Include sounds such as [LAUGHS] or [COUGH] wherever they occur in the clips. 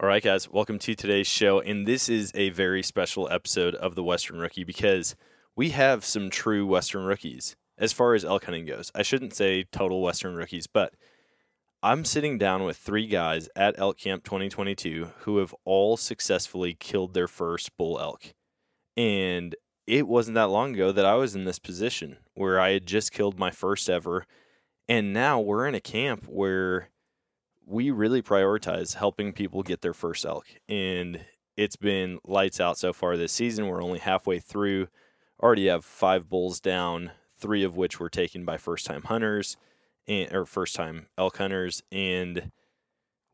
All right, guys, welcome to today's show. And this is a very special episode of the Western Rookie because we have some true Western rookies as far as elk hunting goes. I shouldn't say total Western rookies, but I'm sitting down with three guys at Elk Camp 2022 who have all successfully killed their first bull elk. And it wasn't that long ago that I was in this position where I had just killed my first ever. And now we're in a camp where we really prioritize helping people get their first elk. And it's been lights out so far this season. We're only halfway through. Already have five bulls down, three of which were taken by first time hunters and, or first time elk hunters. And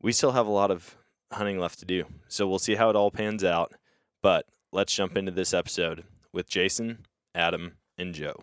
we still have a lot of hunting left to do. So we'll see how it all pans out. But let's jump into this episode with Jason, Adam, and Joe.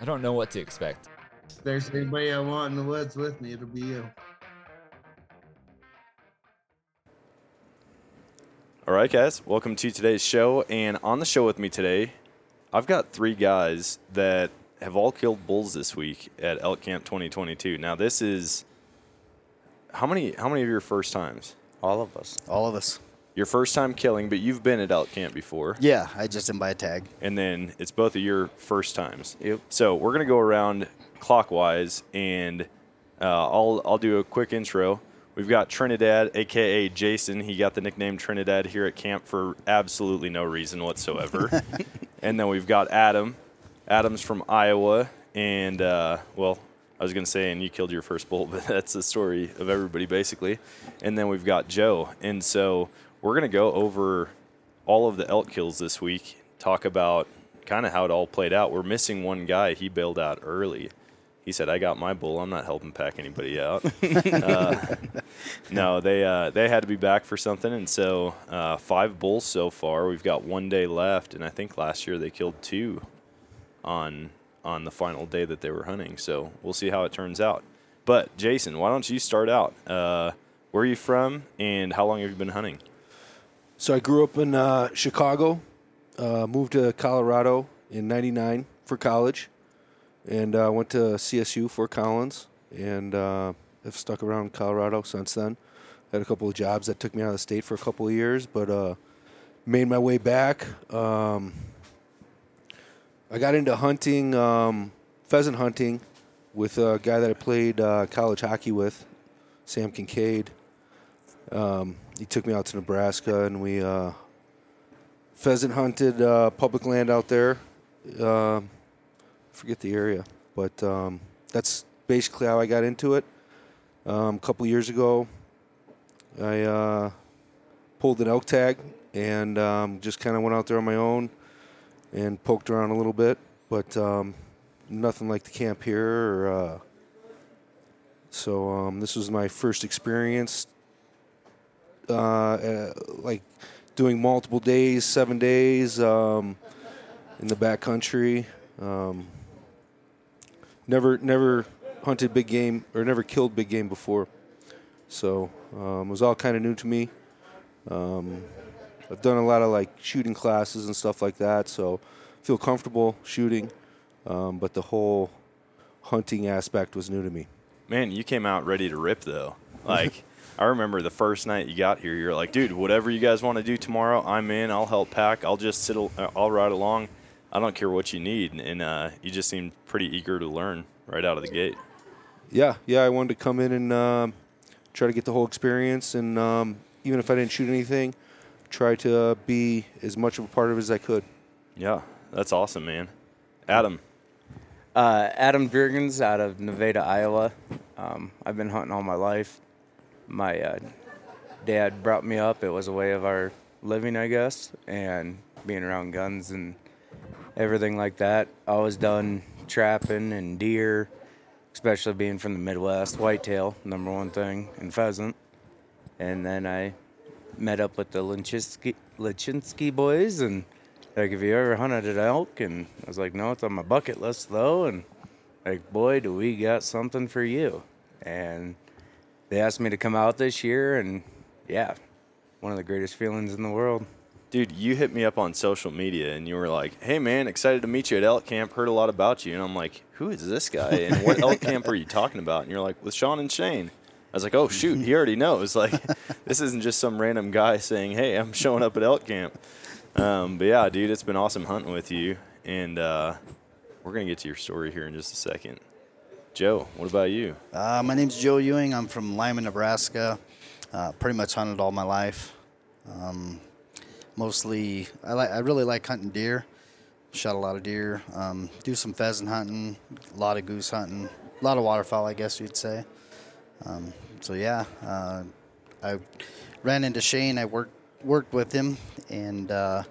I don't know what to expect. If there's anybody I want in the woods with me, it'll be you. All right, guys, welcome to today's show. And on the show with me today, I've got three guys that have all killed bulls this week at Elk Camp 2022. Now, this is how many? How many of your first times? All of us. All of us. Your first time killing, but you've been at Elk Camp before. Yeah, I just didn't buy a tag. And then it's both of your first times. Yep. So we're gonna go around clockwise, and uh, I'll I'll do a quick intro. We've got Trinidad, aka Jason. He got the nickname Trinidad here at camp for absolutely no reason whatsoever. [LAUGHS] and then we've got Adam. Adam's from Iowa, and uh, well, I was gonna say, and you killed your first bull, [LAUGHS] but that's the story of everybody basically. And then we've got Joe, and so we're gonna go over all of the elk kills this week. Talk about kind of how it all played out. We're missing one guy. He bailed out early. He said, "I got my bull. I'm not helping pack anybody out." [LAUGHS] uh, no, they uh, they had to be back for something, and so uh, five bulls so far. We've got one day left, and I think last year they killed two on on the final day that they were hunting. So we'll see how it turns out. But Jason, why don't you start out? Uh, where are you from, and how long have you been hunting? So I grew up in uh, Chicago, uh, moved to Colorado in '99 for college, and uh, went to CSU Fort Collins, and uh, have stuck around Colorado since then. Had a couple of jobs that took me out of the state for a couple of years, but uh, made my way back. Um, I got into hunting, um, pheasant hunting, with a guy that I played uh, college hockey with, Sam Kincaid. Um, he took me out to Nebraska, and we uh, pheasant hunted uh, public land out there. Uh, forget the area, but um, that's basically how I got into it. Um, a couple years ago, I uh, pulled an elk tag and um, just kind of went out there on my own and poked around a little bit, but um, nothing like the camp here. Or, uh, so um, this was my first experience, uh, uh, like doing multiple days, seven days um, in the backcountry. Um, never, never hunted big game or never killed big game before, so um, it was all kind of new to me. Um, I've done a lot of like shooting classes and stuff like that, so feel comfortable shooting. Um, but the whole hunting aspect was new to me. Man, you came out ready to rip though. Like I remember the first night you got here, you're like, dude, whatever you guys want to do tomorrow, I'm in. I'll help pack. I'll just sit. I'll ride along. I don't care what you need, and uh, you just seemed pretty eager to learn right out of the gate. Yeah, yeah. I wanted to come in and um, try to get the whole experience, and um, even if I didn't shoot anything, try to uh, be as much of a part of it as I could. Yeah, that's awesome, man. Adam. Uh, Adam Birgens out of Nevada, Iowa. Um, I've been hunting all my life. My uh, dad brought me up. It was a way of our living, I guess, and being around guns and everything like that. Always done trapping and deer, especially being from the Midwest. Whitetail, number one thing, and pheasant. And then I met up with the Lynchinsky boys and like, have you ever hunted an elk? And I was like, no, it's on my bucket list though. And like, boy, do we got something for you. And they asked me to come out this year, and yeah, one of the greatest feelings in the world. Dude, you hit me up on social media and you were like, "Hey man, excited to meet you at elk camp. Heard a lot about you." And I'm like, "Who is this guy? And what [LAUGHS] elk camp are you talking about?" And you're like, "With Sean and Shane." I was like, "Oh shoot, he already knows." [LAUGHS] Like, this isn't just some random guy saying, "Hey, I'm showing up at elk camp." Um, but yeah, dude, it's been awesome hunting with you, and uh, we're gonna get to your story here in just a second. Joe, what about you? Uh, my name's Joe Ewing. I'm from Lyman, Nebraska. Uh, pretty much hunted all my life. Um, mostly, I like. I really like hunting deer. Shot a lot of deer. Um, do some pheasant hunting. A lot of goose hunting. A lot of waterfowl, I guess you'd say. Um, so yeah, uh, I ran into Shane. I worked worked with him, and uh,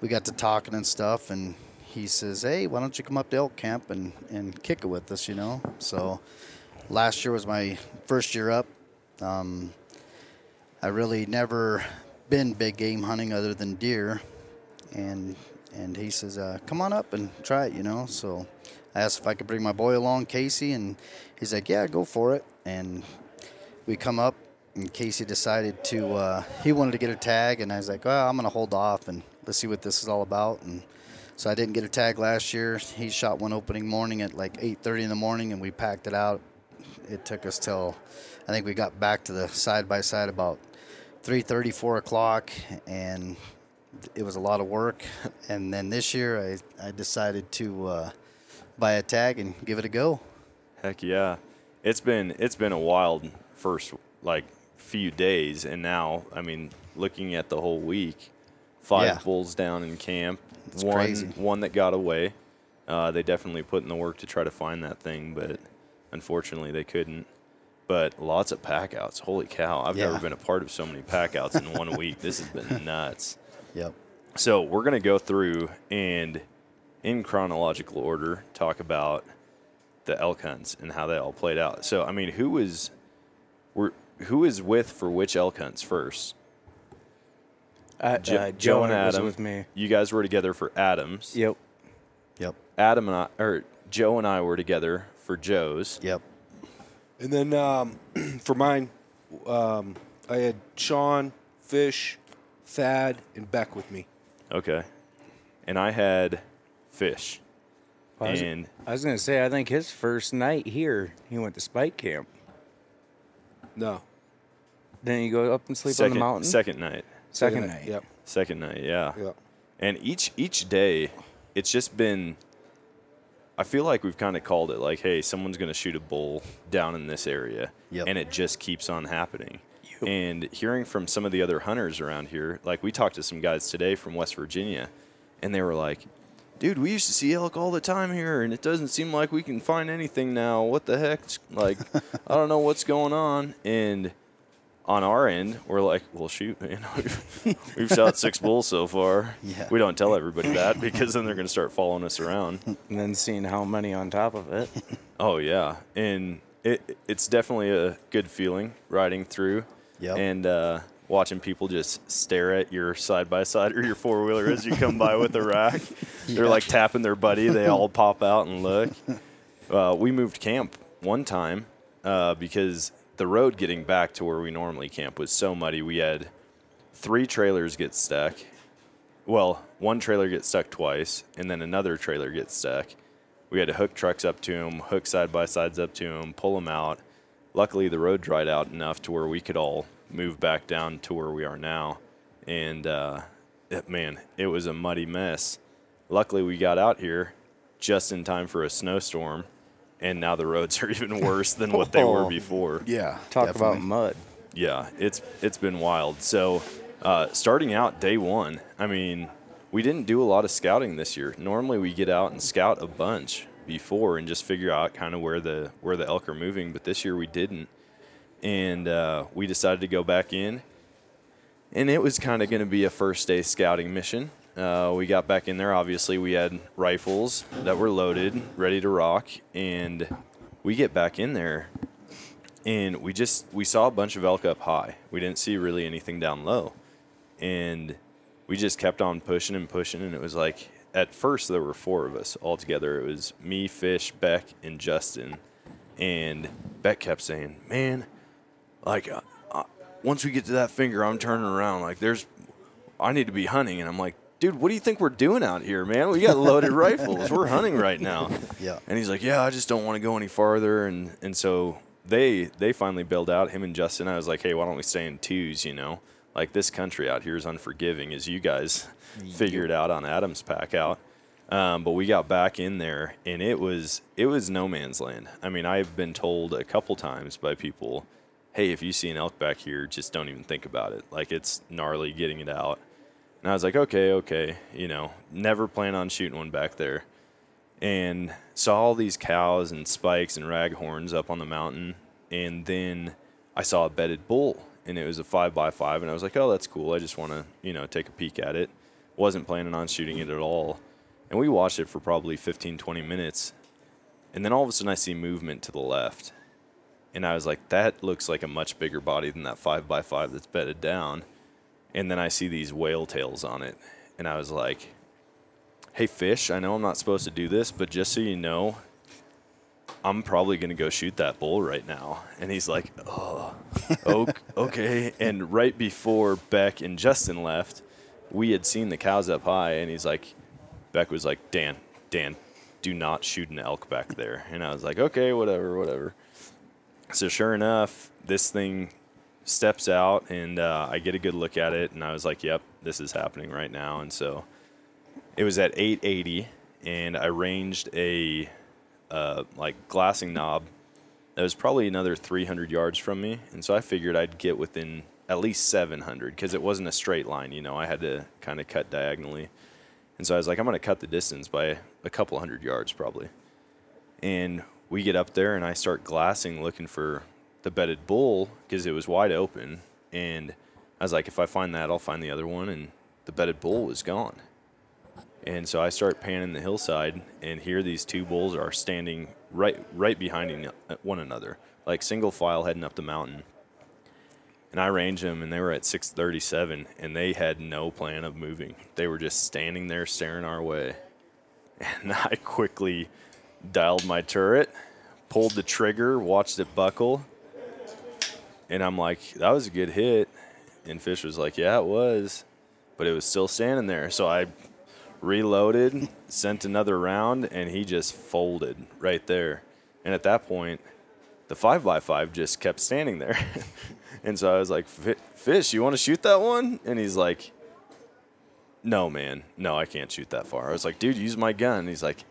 we got to talking and stuff. And he says, "Hey, why don't you come up to elk camp and and kick it with us?" You know. So last year was my first year up. Um, I really never been big game hunting other than deer, and and he says, uh, "Come on up and try it," you know. So I asked if I could bring my boy along, Casey, and he's like, "Yeah, go for it." And we come up, and Casey decided to uh, he wanted to get a tag, and I was like, "Well, I'm gonna hold off and let's see what this is all about." And so I didn't get a tag last year. He shot one opening morning at like 8:30 in the morning, and we packed it out. It took us till I think we got back to the side by side about 3:30, 4 o'clock, and it was a lot of work. [LAUGHS] And then this year, I I decided to uh, buy a tag and give it a go. Heck yeah, it's been it's been a wild first like few days, and now I mean, looking at the whole week, five Yeah. bulls down in camp, It's one crazy. one that got away. Uh, they definitely put in the work to try to find that thing, but unfortunately they couldn't. But lots of packouts. Holy cow! I've Yeah. never been a part of so many packouts in one week. This has been [LAUGHS] nuts. Yep. So we're gonna go through and, in chronological order, talk about the elk hunts and how they all played out. So I mean, who was, were who was with for which elk hunts first? Uh, Jo- uh, Joe and was Adam with me. You guys were together for Adams. Yep. Yep. Adam and I, or Joe and I were together for Joe's. Yep. And then um, [CLEARS THROAT] for mine, um, I had Sean, Fish, Thad, and Beck with me. Okay. And I had fish. I was, and I was gonna say, I think his first night here, he went to Spike Camp. No. Then you go up and sleep second, on the mountain. Second night. Second night. Yep. Second night, yeah. Yeah. And each each day, it's just been. I feel like we've kind of called it like, hey, someone's going to shoot a bull down in this area, Yep. and it just keeps on happening. And hearing from some of the other hunters around here, like we talked to some guys today from West Virginia, and they were like, "Dude, we used to see elk all the time here, and it doesn't seem like we can find anything now. What the heck? Like, [LAUGHS] I don't know what's going on." And on our end, we're like, well, shoot, [LAUGHS] man, we've shot six bulls so far. Yeah. We don't tell everybody that because then they're going to start following us around. And then seeing how many on top of it. [LAUGHS] Oh yeah, and it it's definitely a good feeling riding through, Yep. and uh, watching people just stare at your side by side or your four wheeler as you come by with a rack. [LAUGHS] They're like tapping their buddy. They all pop out and look. Uh, we moved camp one time uh, because the road getting back to where we normally camp was so muddy. We had three trailers get stuck. Well, one trailer gets stuck twice, and then another trailer gets stuck. We had to hook trucks up to them, hook side by sides up to them, pull them out. Luckily, the road dried out enough to where we could all move back down to where we are now. And uh, it, man, it was a muddy mess. Luckily, we got out here just in time for a snowstorm, and now the roads are [LAUGHS] even worse than what they were Oh. before. Yeah, Talk definitely. about mud. Yeah, it's it's been wild. So, uh, starting out day one, I mean, we didn't do a lot of scouting this year. Normally, we get out and scout a bunch before and just figure out kind of where the where the elk are moving. But this year we didn't, and uh, we decided to go back in, and it was kind of going to be a first day scouting mission. Uh, we got back in there. Obviously, we had rifles that were loaded, ready to rock, and we get back in there and we just we saw a bunch of elk up high. We didn't see really anything down low, and we just kept on pushing and pushing. And it was like at first there were four of us all together. It was me, Fish, Beck, and Justin. And Beck kept saying, "Man, like uh, uh, once we get to that finger, I'm turning around. Like there's, I need to be hunting." And I'm like. Dude, what do you think we're doing out here, man? We got loaded [LAUGHS] rifles. We're hunting right now. Yeah. And he's like, "Yeah, I just don't want to go any farther." And and so they they finally bailed out. Him and Justin. I was like, "Hey, why don't we stay in twos? You know, like this country out here is unforgiving, as you guys figured out on Adam's pack out." Um, but we got back in there, and it was it was no man's land. I mean, I've been told a couple times by people, "Hey, if you see an elk back here, just don't even think about it. Like it's gnarly getting it out." And I was like, "Okay, okay, you know, never plan on shooting one back there." and saw all these cows and spikes and raghorns up on the mountain. And then I saw a bedded bull, and it was a five by five, and I was like, "Oh, that's cool. I just want to, you know, take a peek at it." Wasn't planning on shooting it at all, and we watched it for probably 15, 20 minutes, and then all of a sudden I see movement to the left, and I was like, "That looks like a much bigger body than that five by five that's bedded down." And then I see these whale tails on it, and I was like, hey fish i know i'm not supposed to do this but just so you know i'm probably going to go shoot that bull right now. And he's like oh ok- [LAUGHS] okay. And right before beck and justin left we had seen the cows up high and he's like beck was like dan dan do not shoot an elk back there. And i was like okay whatever whatever. So sure enough this thing steps out and uh, i get a good look at it and i was like yep this is happening right now. And so it was at 880 and i ranged a uh, like glassing knob that was probably another 300 yards from me. And so i figured i'd get within at least 700 because it wasn't a straight line you know i had to kind of cut diagonally. And so i was like i'm going to cut the distance by a couple hundred yards probably. And we get up there and i start glassing looking for the bedded bull because it was wide open and i was like if i find that i'll find the other one and the bedded bull was gone and so I start panning the hillside, and here these two bulls are standing right right behind uh, one another, like single file heading up the mountain. And I range them, and they were at 637, and they had no plan of moving. They were just standing there staring our way. And [LAUGHS] I quickly dialed my turret, pulled the trigger, watched it buckle, and I'm like, that was a good hit. And Fish was like, yeah, it was. But it was still standing there. So I reloaded, [LAUGHS] sent another round, and he just folded right there. And at that point, the five by five just kept standing there. [LAUGHS] and so I was like, "Fish, you want to shoot that one?" And he's like, "No, man, no, I can't shoot that far." I was like, "Dude, use my gun." And he's like,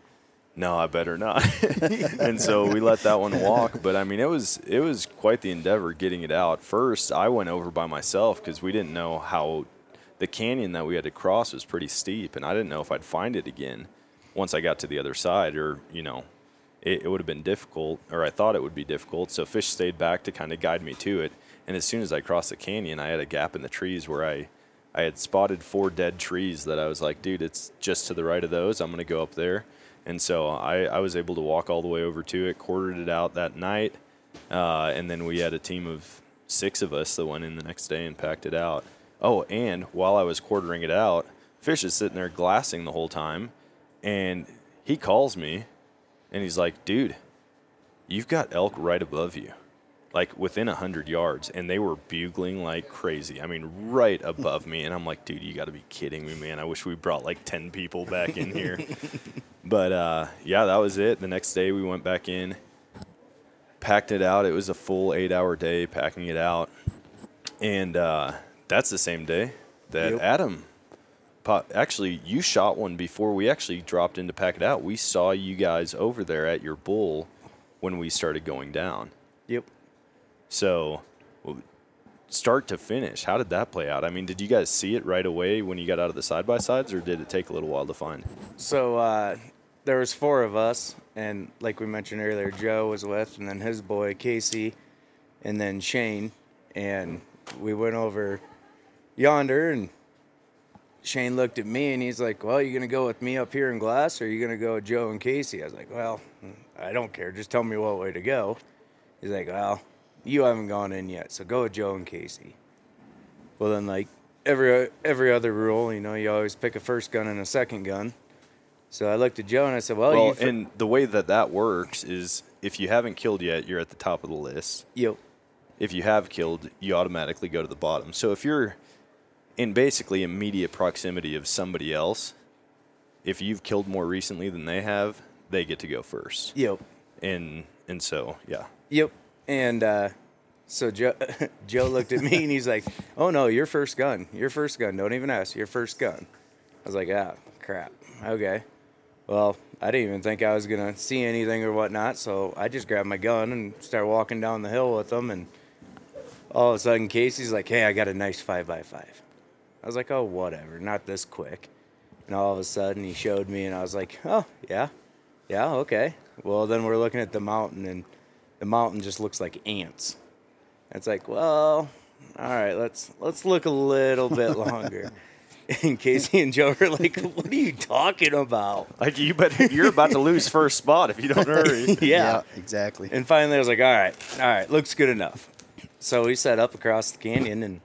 "No, I better not." [LAUGHS] and so we let that one walk. But I mean, it was it was quite the endeavor getting it out. First, I went over by myself because we didn't know how the canyon that we had to cross was pretty steep, and I didn't know if I'd find it again once I got to the other side, or you know, it, it would have been difficult, or I thought it would be difficult. So Fish stayed back to kind of guide me to it. And as soon as I crossed the canyon, I had a gap in the trees where I, I had spotted four dead trees that I was like, dude, it's just to the right of those. I'm gonna go up there. And so I, I was able to walk all the way over to it, quartered it out that night, uh, and then we had a team of six of us that went in the next day and packed it out. Oh, and while I was quartering it out, Fish is sitting there glassing the whole time, and he calls me, and he's like, "Dude, you've got elk right above you, like within a hundred yards, and they were bugling like crazy. I mean, right above me." And I'm like, "Dude, you got to be kidding me, man! I wish we brought like ten people back in here." [LAUGHS] but uh, yeah, that was it. The next day we went back in, packed it out. It was a full eight-hour day packing it out, and uh, that's the same day that Yep. Adam. po- Actually, you shot one before we actually dropped in to pack it out. We saw you guys over there at your bull when we started going down. Yep. So, start to finish, how did that play out? I mean, did you guys see it right away when you got out of the side by sides, or did it take a little while to find? So uh, there was four of us, and like we mentioned earlier, Joe was with, and then his boy Casey, and then Shane, and we went over yonder, and Shane looked at me and he's like, "Well, you gonna go with me up here in Glass, or are you gonna go with Joe and Casey?" I was like, "Well, I don't care. Just tell me what way to go." He's like, "Well, you haven't gone in yet, so go with Joe and Casey." Well, then like every every other rule, you know, you always pick a first gun and a second gun. So I looked at Joe and I said, "Well, well, and the way that that works is if you haven't killed yet, you're at the top of the list. Yep. If you have killed, you automatically go to the bottom. So if you're in basically immediate proximity of somebody else, if you've killed more recently than they have, they get to go first. Yep. And and so yeah. Yep. And uh, so Joe, [LAUGHS] Joe looked at me and he's like, "Oh no, your first gun. Your first gun. Don't even ask. Your first gun." I was like, "Ah, crap. Okay." Well, I didn't even think I was gonna see anything or whatnot, so I just grabbed my gun and started walking down the hill with them. And all of a sudden, Casey's like, "Hey, I got a nice five by 5 I was like, "Oh, whatever. Not this quick." And all of a sudden, he showed me, and I was like, "Oh, yeah, yeah, okay." Well, then we're looking at the mountain, and the mountain just looks like ants. It's like, well, all right, let's let's look a little bit [LAUGHS] longer. [LAUGHS] and Casey and Joe are like, "What are you talking about?" Like you better you're about to lose first spot if you don't [LAUGHS] hurry. yeah. exactly. And finally, I was like, "All right, all right, looks good enough." So we set up across the canyon, and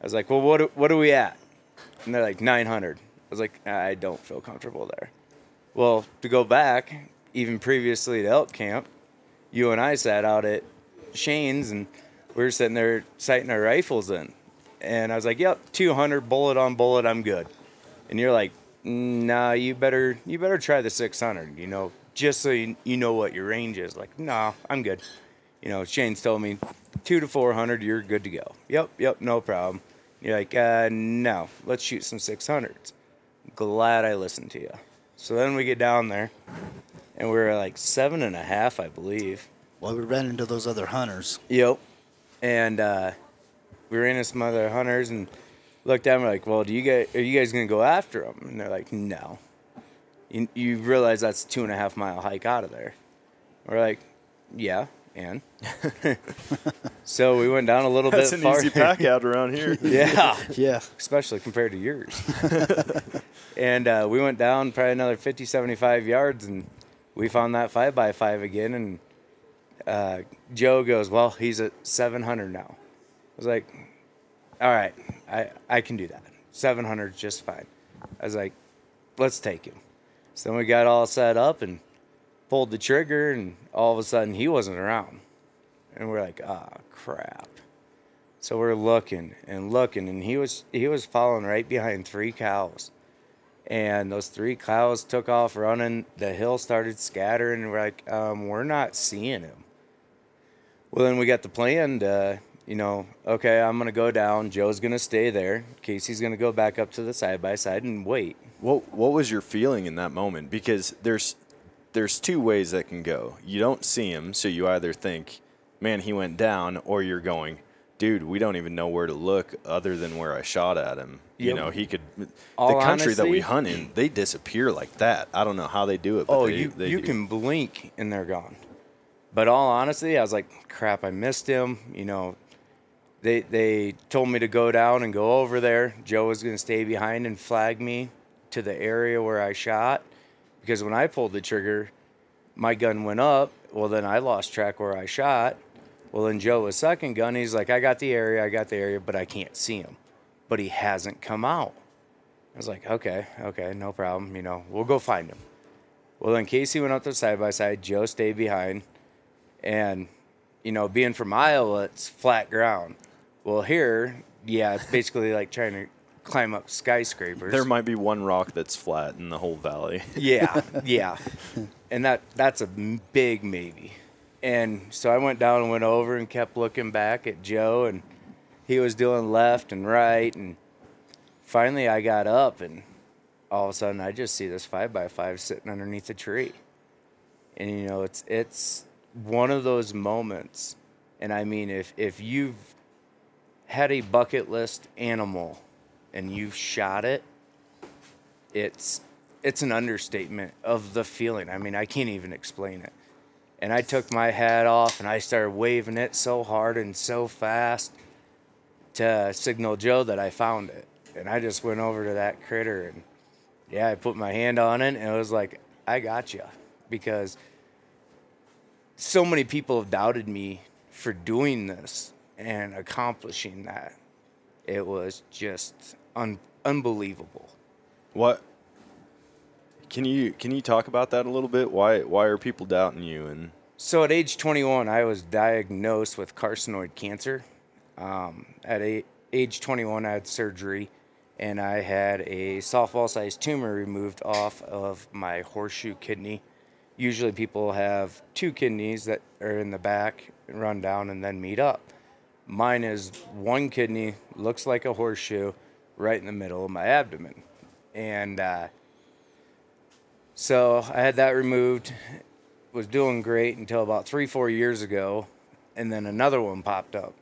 I was like, "Well, what what are we at?" And they're like, "900." I was like, "I don't feel comfortable there." Well, to go back, even previously to elk camp, you and I sat out at Shane's, and we were sitting there sighting our rifles in, and I was like, "Yep, 200 bullet on bullet, I'm good." And you're like, "Nah, you better you better try the 600, you know, just so you, you know what your range is." Like, "Nah, I'm good." You know, Shane's told me two to 400, you're good to go. Yep, yep, no problem. You're like, uh, no, let's shoot some 600s. Glad I listened to you. So then we get down there, and we are like seven and a half, I believe. Well, we ran into those other hunters. Yep. And uh, we ran into some other hunters and looked at them like, well, do you guys are you guys gonna go after them? And they're like, no. You, you realize that's a two and a half mile hike out of there. We're like, yeah, and [LAUGHS] so we went down a little That's bit an farther. easy pack out around here. [LAUGHS] yeah, Yeah. especially compared to yours. [LAUGHS] and uh, we went down probably another 50, 75 yards, and we found that five by five again. And uh, Joe goes, "Well, he's at 700 now." I was like, "All right, I I can do that. 700 is just fine." I was like, "Let's take him." So then we got all set up and pulled the trigger, and all of a sudden he wasn't around, and we're like, "Ah, crap." So we're looking and looking, and he was he was following right behind three cows, and those three cows took off running. The hill started scattering, we're like, um, we're not seeing him. Well, then we got the plan to, you know, okay, I'm gonna go down. Joe's gonna stay there. Casey's gonna go back up to the side by side and wait. What what was your feeling in that moment? Because there's there's two ways that can go. You don't see him, so you either think, "Man, he went down," or you're going, "Dude, we don't even know where to look other than where I shot at him." You know, he could. All the country that we hunt in, they disappear like that. I don't know how they do it. But oh, they, you they you do. can blink and they're gone. But all honesty, I was like, crap, I missed him. You know, they they told me to go down and go over there. Joe was gonna stay behind and flag me to the area where I shot because when I pulled the trigger, my gun went up. Well, then I lost track where I shot. Well, then Joe was second gun. He's like, I got the area, I got the area, but I can't see him. But he hasn't come out. I was like, okay, okay, no problem. You know, we'll go find him. Well, then Casey went up there side by side. Joe stayed behind. And, you know, being from Iowa, it's flat ground. Well, here, yeah, it's basically like trying to climb up skyscrapers. There might be one rock that's flat in the whole valley. Yeah, [LAUGHS] yeah, and that that's a big maybe. And so I went down and went over and kept looking back at Joe, and he was doing left and right, and finally I got up, and all of a sudden I just see this five by five sitting underneath a tree, and you know it's it's one of those moments, and I mean, if if you've had a bucket list animal and you've shot it, it's it's an understatement of the feeling. I mean, I can't even explain it. And I took my hat off and I started waving it so hard and so fast to signal Joe that I found it. And I just went over to that critter and yeah, I put my hand on it and it was like, I got you. Because so many people have doubted me for doing this and accomplishing that. It was just un- unbelievable. What? Can you can you talk about that a little bit? Why why are people doubting you? And So at age 21, I was diagnosed with carcinoid cancer. Um, at a, age 21, I had surgery, and I had a softball-sized tumor removed off of my horseshoe kidney. Usually, people have two kidneys that are in the back, run down, and then meet up. Mine is one kidney, looks like a horseshoe, right in the middle of my abdomen, and uh, so I had that removed was doing great until about three, four years ago, and then another one popped up,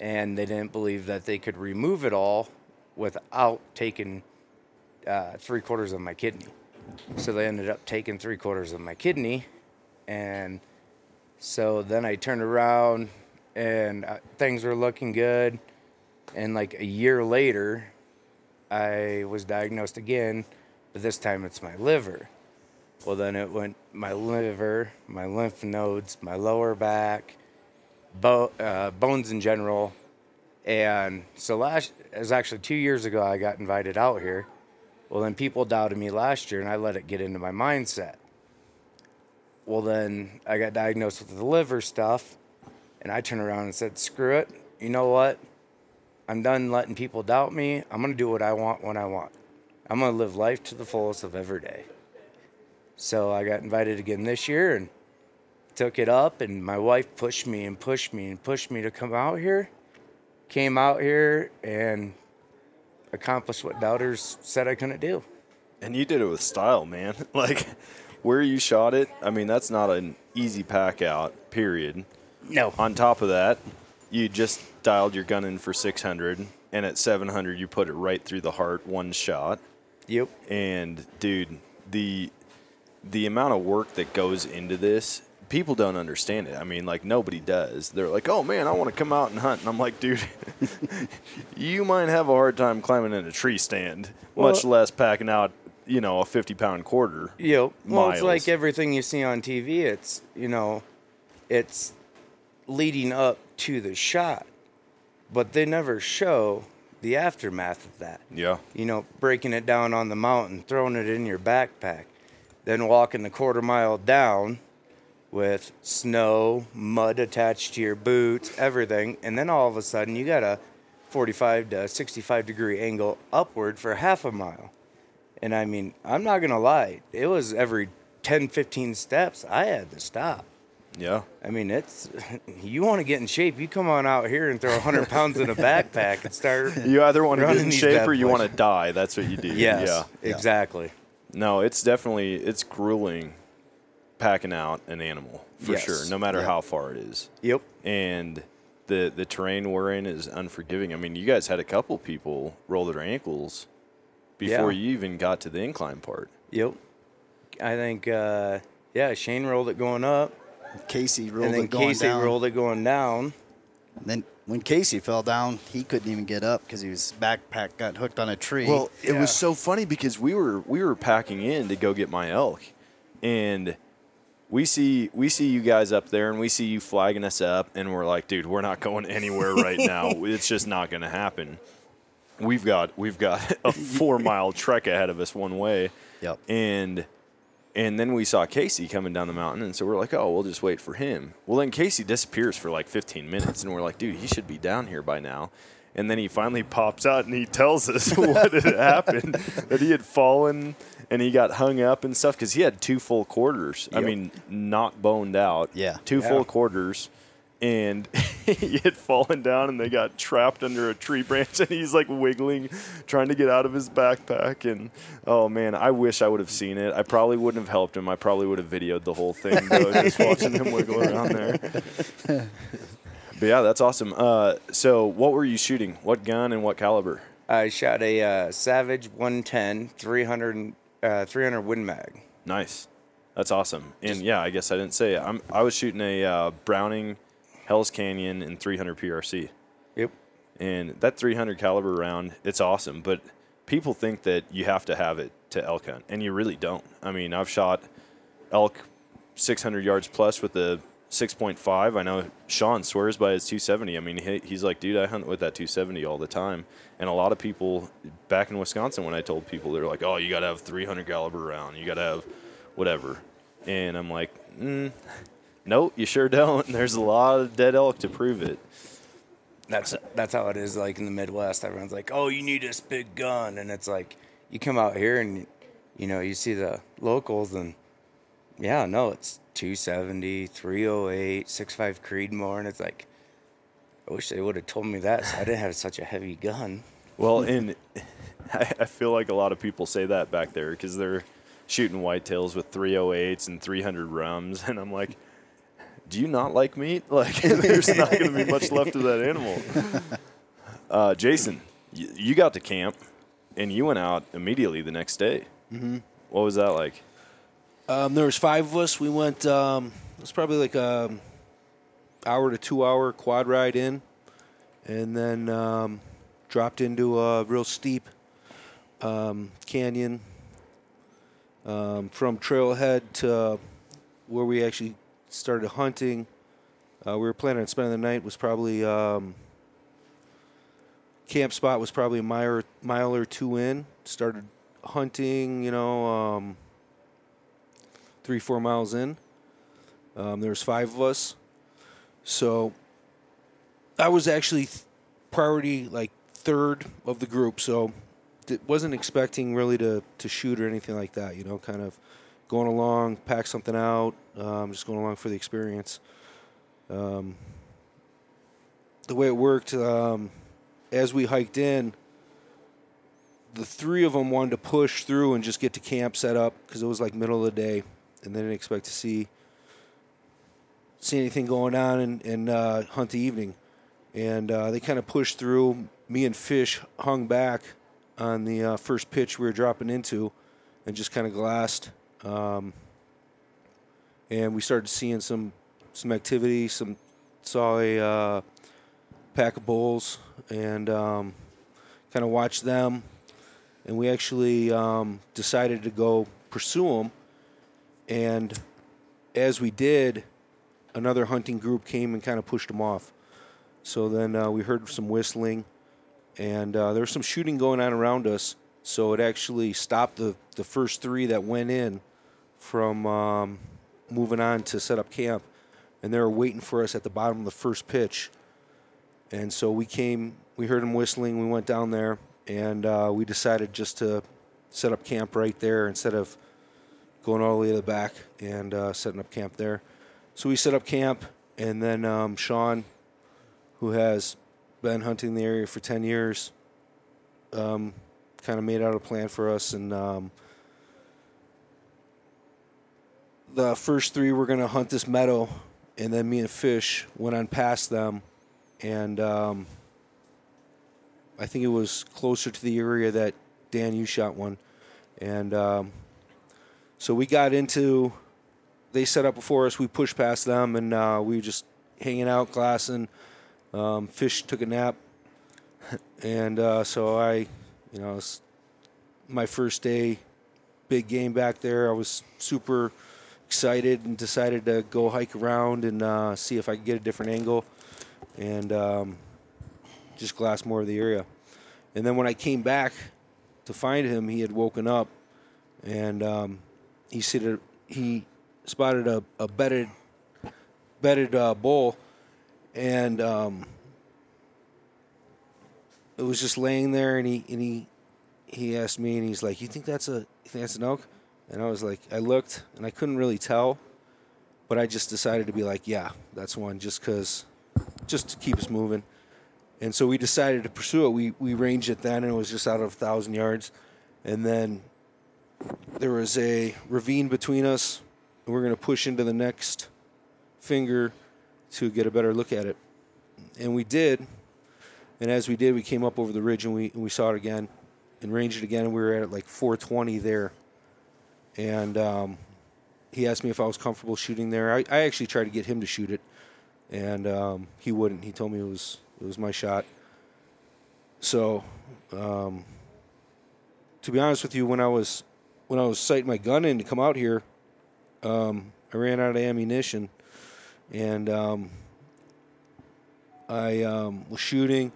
and they didn't believe that they could remove it all without taking uh, three quarters of my kidney. So they ended up taking three quarters of my kidney, and so then I turned around, and uh, things were looking good, and like a year later, I was diagnosed again, but this time it's my liver. Well, then it went my liver, my lymph nodes, my lower back, bo- uh, bones in general. And so last, it was actually two years ago, I got invited out here. Well, then people doubted me last year, and I let it get into my mindset. Well, then I got diagnosed with the liver stuff, and I turned around and said, screw it. You know what? I'm done letting people doubt me. I'm going to do what I want when I want. I'm going to live life to the fullest of every day. So I got invited again this year and took it up, and my wife pushed me and pushed me and pushed me to come out here. Came out here and accomplished what doubters said I couldn't do. and you did it with style, man. [LAUGHS] Like where you shot it. I mean, that's not an easy pack out. Period. No. On top of that, you just dialed your gun in for 600, and at 700, you put it right through the heart, one shot. Yep. And dude, the the amount of work that goes into this, people don't understand it. I mean, like nobody does. They're like, "Oh man, I want to come out and hunt," and I'm like, "Dude, [LAUGHS] you might have a hard time climbing in a tree stand, much less packing out, you know, a 50 pound quarter." Yep. Well, it's like everything you see on TV. It's you know, it's leading up to the shot, but they never show the aftermath of that. Yeah. You know, breaking it down on the mountain, throwing it in your backpack, then walking the quarter mile down with snow, mud attached to your boots, everything, and then all of a sudden you got a 45 to 65 degree angle upward for half a mile. And I mean, I'm not going to lie, it was every 10, 15 steps I had to stop. Yeah. I mean, it's [LAUGHS] you want to get in shape, you come on out here and throw 100 pounds in a backpack and start. You either want to get in shape or you want to die. That's what you do. Yes, Yeah. exactly. No, it's definitely it's grueling packing out an animal for Yes. sure, no matter Yeah. how far it is. Yep. And the the terrain we're in is unforgiving. I mean, you guys had a couple people roll their ankles before Yeah. you even got to the incline part. Yep. I think, uh, yeah, Shane rolled it going up. Casey rolled and then it going Casey down. rolled it going down. Then when Casey fell down, he couldn't even get up because his backpack got hooked on a tree. Well, it was so funny because we were we were packing in to go get my elk, and we see we see you guys up there, and we see you flagging us up, and we're like, dude, we're not [LAUGHS] going anywhere right now. it's just not going to happen. We've got we've got [LAUGHS] a four mile trek ahead of us one way. Yep. And and then we saw Casey coming down the mountain, and so we're like, oh, we'll just wait for him. Well, then Casey disappears for like 15 minutes, and we're like, dude, he should be down here by now. And then he finally pops out and he tells us [LAUGHS] what had happened that he had fallen and he got hung up and stuff because he had two full quarters. I mean, not boned out. Yeah. Two Yeah. full quarters. And [LAUGHS] he had fallen down and they got trapped under a tree branch [LAUGHS] and he's like wiggling trying to get out of his backpack and oh man i wish i would have seen it i probably wouldn't have helped him i probably would have videoed the whole thing though [LAUGHS] just watching him wiggle around there but yeah that's awesome uh, so what were you shooting what gun and what caliber I shot a uh, Savage 110 300 uh, 300 Win Mag. Nice. That's awesome. And yeah, I guess I didn't say it. I'm, I was shooting a uh, Browning Hell's Canyon and 300 PRC. Yep. And that 300 caliber round, it's awesome. But people think that you have to have it to elk hunt, and you really don't. I mean, I've shot elk 600 yards plus with the 6.5. I know Sean swears by his 270. I mean, he, he's like, dude, I hunt with that 270 all the time. And a lot of people back in Wisconsin, when I told people, they're like, oh, you got to have 300 caliber round. You got to have whatever. And I'm like, mm, nope, you sure don't. [LAUGHS] There's a lot of dead elk to prove it. That's that's how it is. Like in the Midwest, everyone's like, "Oh, you need this big gun," and it's like, you come out here and, you know, you see the locals, and yeah, no, it's 270, 308, 65 Creedmoor, and it's like, I wish they would have told me that so I didn't have such a heavy gun. Well, and [LAUGHS] I, I feel like a lot of people say that back there because they're shooting whitetails with 308s and 300 RUMs, [LAUGHS] and I'm like, do you not like meat? [LAUGHS] Like, there's not going to be much left of that animal. [LAUGHS] Uh, Jason, you, you got to camp, and you went out immediately the next day. Mm-hmm. What was that like? Um, there was five of us. We went. Um, it was probably like a hour to two hour quad ride in, and then um, dropped into a real steep um, canyon um, from trailhead to where we actually started hunting. Uh, we were planning on spending the night. Was probably um, camp spot was probably a mile mile or two in. Started hunting, you know, um, three four miles in. Um, there was five of us, so I was actually th- priority like third of the group. So d- wasn't expecting really to to shoot or anything like that. You know, kind of going along, pack something out, um, just going along for the experience. Um, the way it worked, um, as we hiked in, the three of them wanted to push through and just get to camp set up because it was like middle of the day, and they didn't expect to see see anything going on and, and uh, hunt the evening. And uh, they kind of pushed through. Me and Fish hung back on the uh, first pitch we were dropping into, and just kind of glassed. Um, and we started seeing some some activity. Some saw a uh, pack of bulls and um, kind of watched them. And we actually um, decided to go pursue them. And as we did, another hunting group came and kind of pushed them off. So then uh, we heard some whistling, and uh, there was some shooting going on around us. So it actually stopped the, the first three that went in from um, moving on to set up camp. And they were waiting for us at the bottom of the first pitch. And so we came, we heard them whistling, we went down there, and uh, we decided just to set up camp right there instead of going all the way to the back and uh, setting up camp there. So we set up camp, and then um, Sean, who has been hunting the area for 10 years, um, kind of made out a plan for us. And um, the first three were going to hunt this meadow, and then me and Fish went on past them. And um, I think it was closer to the area that Dan, you shot one. And um, so we got into they set up before us. We pushed past them, and uh, we were just hanging out, glassing. Um, fish took a nap, and uh, so I, you know, my first day, big game back there. I was super excited and decided to go hike around and uh, see if I could get a different angle, and um, just glass more of the area. And then when I came back to find him, he had woken up, and um, he said he spotted a, a bedded bedded uh, bull, and um, it was just laying there. And he and he he asked me, and he's like, "You think that's a you think that's an elk?" And I was like, I looked, and I couldn't really tell, but I just decided to be like, "Yeah, that's one," just because just to keep us moving. And so we decided to pursue it. We we ranged it then, and it was just out of a thousand yards. And then there was a ravine between us, and we are going to push into the next finger to get a better look at it. And we did. And as we did, we came up over the ridge and we, and we saw it again and ranged it again. And we were at like 420 there. And um, he asked me if I was comfortable shooting there. I, I actually tried to get him to shoot it, and um, he wouldn't. He told me it was it was my shot. So, um, to be honest with you, when I was when I was sighting my gun in to come out here, um, I ran out of ammunition, and um, I um, was shooting,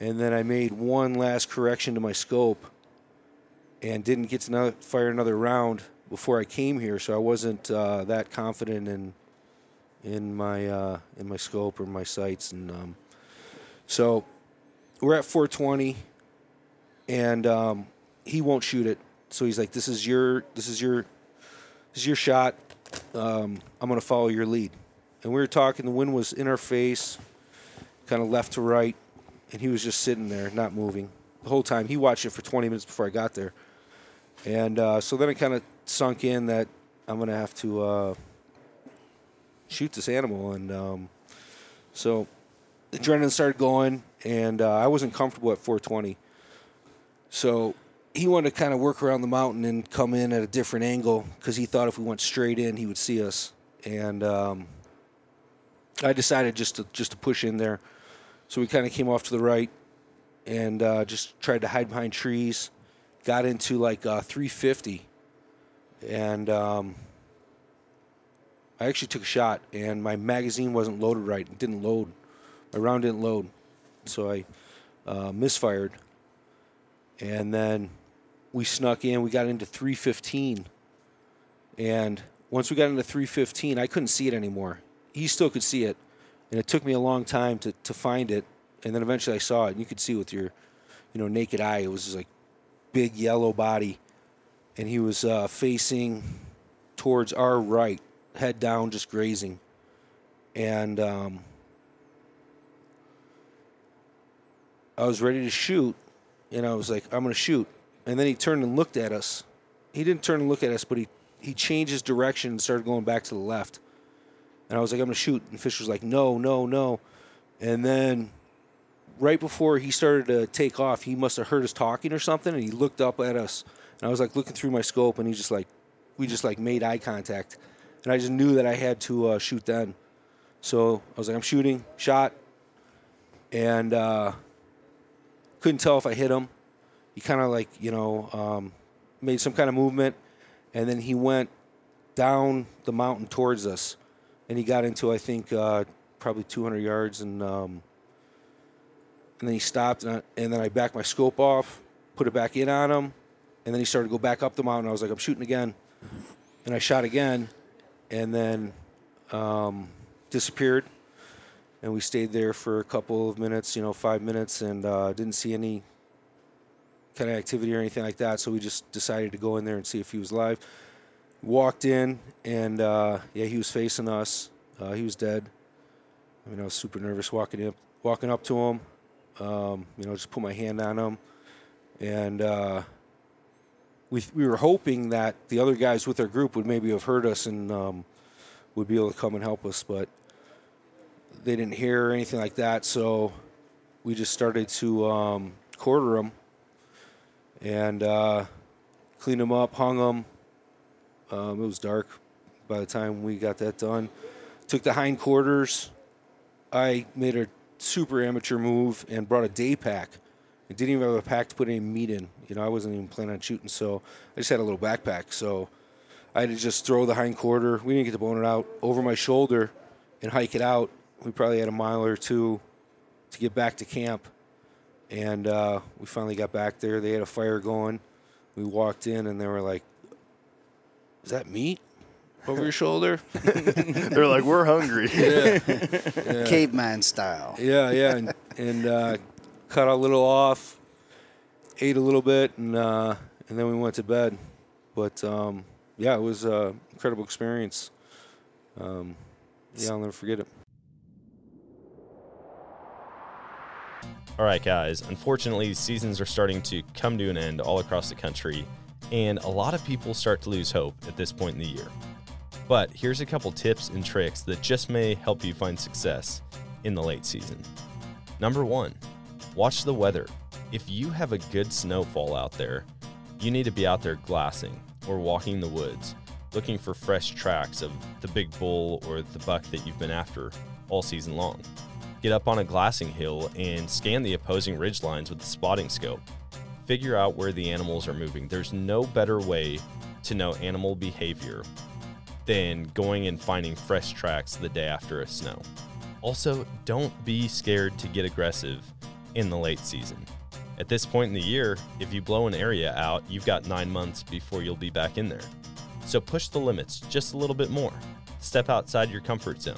and then I made one last correction to my scope, and didn't get to fire another round before I came here, so I wasn't uh, that confident in in my uh, in my scope or my sights, and um, so we're at 420, and um, he won't shoot it. So he's like, "This is your this is your this is your shot. Um, I'm going to follow your lead." And we were talking. The wind was in our face, kind of left to right, and he was just sitting there, not moving the whole time. He watched it for 20 minutes before I got there. And uh, so then it kind of sunk in that I'm going to have to uh, shoot this animal. And um, so the adrenaline started going, and uh, I wasn't comfortable at 420. So he wanted to kind of work around the mountain and come in at a different angle because he thought if we went straight in, he would see us. And um, I decided just to just to push in there. So we kind of came off to the right and uh, just tried to hide behind trees got into like uh, 350, and um, I actually took a shot, and my magazine wasn't loaded right. It didn't load. My round didn't load, so I uh, misfired. And then we snuck in. We got into 315, and once we got into 315, I couldn't see it anymore. He still could see it, and it took me a long time to, to find it. And then eventually I saw it, and you could see with your, you know, naked eye. It was like big yellow body, and he was uh, facing towards our right, head down, just grazing. And um, I was ready to shoot, and I was like, I'm going to shoot. And then he turned and looked at us. He didn't turn and look at us, but he, he changed his direction and started going back to the left. And I was like, I'm going to shoot. And Fish was like, no, no, no. And then right before he started to take off, he must have heard us talking or something, and he looked up at us. And I was like looking through my scope, and he just like, we just like made eye contact, and I just knew that I had to uh, shoot then. So I was like, I'm shooting, shot, and uh, couldn't tell if I hit him. He kind of like you know um, made some kind of movement, and then he went down the mountain towards us, and he got into I think uh, probably 200 yards and. Um, and then he stopped, and, I, and then I backed my scope off, put it back in on him, and then he started to go back up the mountain. I was like, I'm shooting again, and I shot again, and then um, disappeared. And we stayed there for a couple of minutes, you know, five minutes, and uh, didn't see any kind of activity or anything like that. So we just decided to go in there and see if he was alive. Walked in, and uh, yeah, he was facing us. Uh, he was dead. I mean, I was super nervous walking up, walking up to him. Um, you know, just put my hand on him, and uh, we we were hoping that the other guys with our group would maybe have heard us and um, would be able to come and help us, but they didn't hear anything like that. So we just started to um, quarter them and uh, clean them up, hung them. Um, it was dark by the time we got that done. Took the hind quarters. I made a super amateur move and brought a day pack. I didn't even have a pack to put any meat in. You know, I wasn't even planning on shooting, so I just had a little backpack. So I had to just throw the hind quarter. We didn't get to bone it out over my shoulder and hike it out. We probably had a mile or two to get back to camp, and uh, we finally got back there. They had a fire going. We walked in, and they were like, "Is that meat?" Over your shoulder. [LAUGHS] They're like, we're hungry. Yeah. yeah. Caveman style. Yeah, yeah, and, and uh, cut a little off, ate a little bit, and uh, and then we went to bed. But um, yeah, it was an incredible experience. Um, yeah, I'll never forget it. All right, guys. Unfortunately, seasons are starting to come to an end all across the country, and a lot of people start to lose hope at this point in the year. But here's a couple tips and tricks that just may help you find success in the late season. Number one, watch the weather. If you have a good snowfall out there, you need to be out there glassing or walking the woods, looking for fresh tracks of the big bull or the buck that you've been after all season long. Get up on a glassing hill and scan the opposing ridge lines with the spotting scope. Figure out where the animals are moving. There's no better way to know animal behavior than going and finding fresh tracks the day after a snow. Also, don't be scared to get aggressive in the late season. At this point in the year, if you blow an area out, you've got nine months before you'll be back in there. So push the limits just a little bit more. Step outside your comfort zone.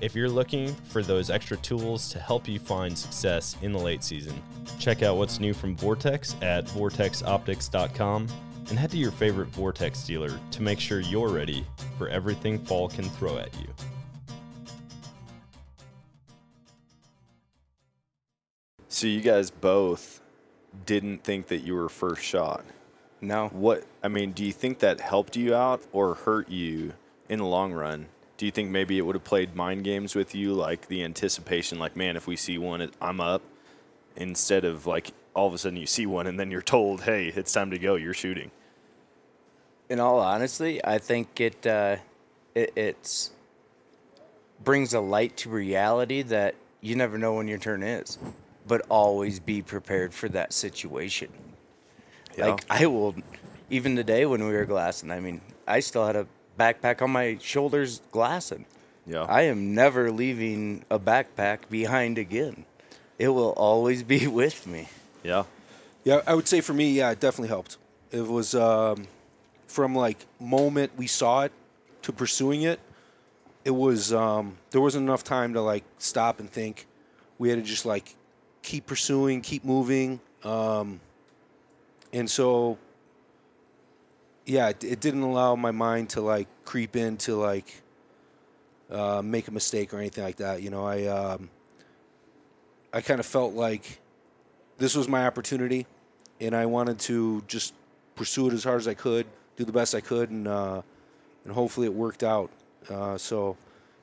If you're looking for those extra tools to help you find success in the late season, check out what's new from Vortex at vortexoptics.com and head to your favorite Vortex dealer to make sure you're ready for everything fall can throw at you. So you guys both didn't think that you were first shot. No. What I mean, do you think that helped you out or hurt you in the long run? Do you think maybe it would have played mind games with you, like the anticipation, like man, if we see one, I'm up, instead of like all of a sudden you see one and then you're told, hey, it's time to go, you're shooting. In all honesty, I think it uh, it it's brings a light to reality that you never know when your turn is, but always be prepared for that situation. Yeah. Like I will, even today when we were glassing, I mean, I still had a backpack on my shoulders glassing. Yeah. I am never leaving a backpack behind again. It will always be [LAUGHS] with me. Yeah. Yeah, I would say for me, yeah, it definitely helped. It was um, from like moment we saw it to pursuing it. It was um, there wasn't enough time to like stop and think. We had to just like keep pursuing, keep moving, um, and so yeah, it, it didn't allow my mind to like creep into like uh, make a mistake or anything like that. You know, I um, I kind of felt like this was my opportunity, and I wanted to just pursue it as hard as I could, do the best I could, and uh, and hopefully it worked out. Uh, so,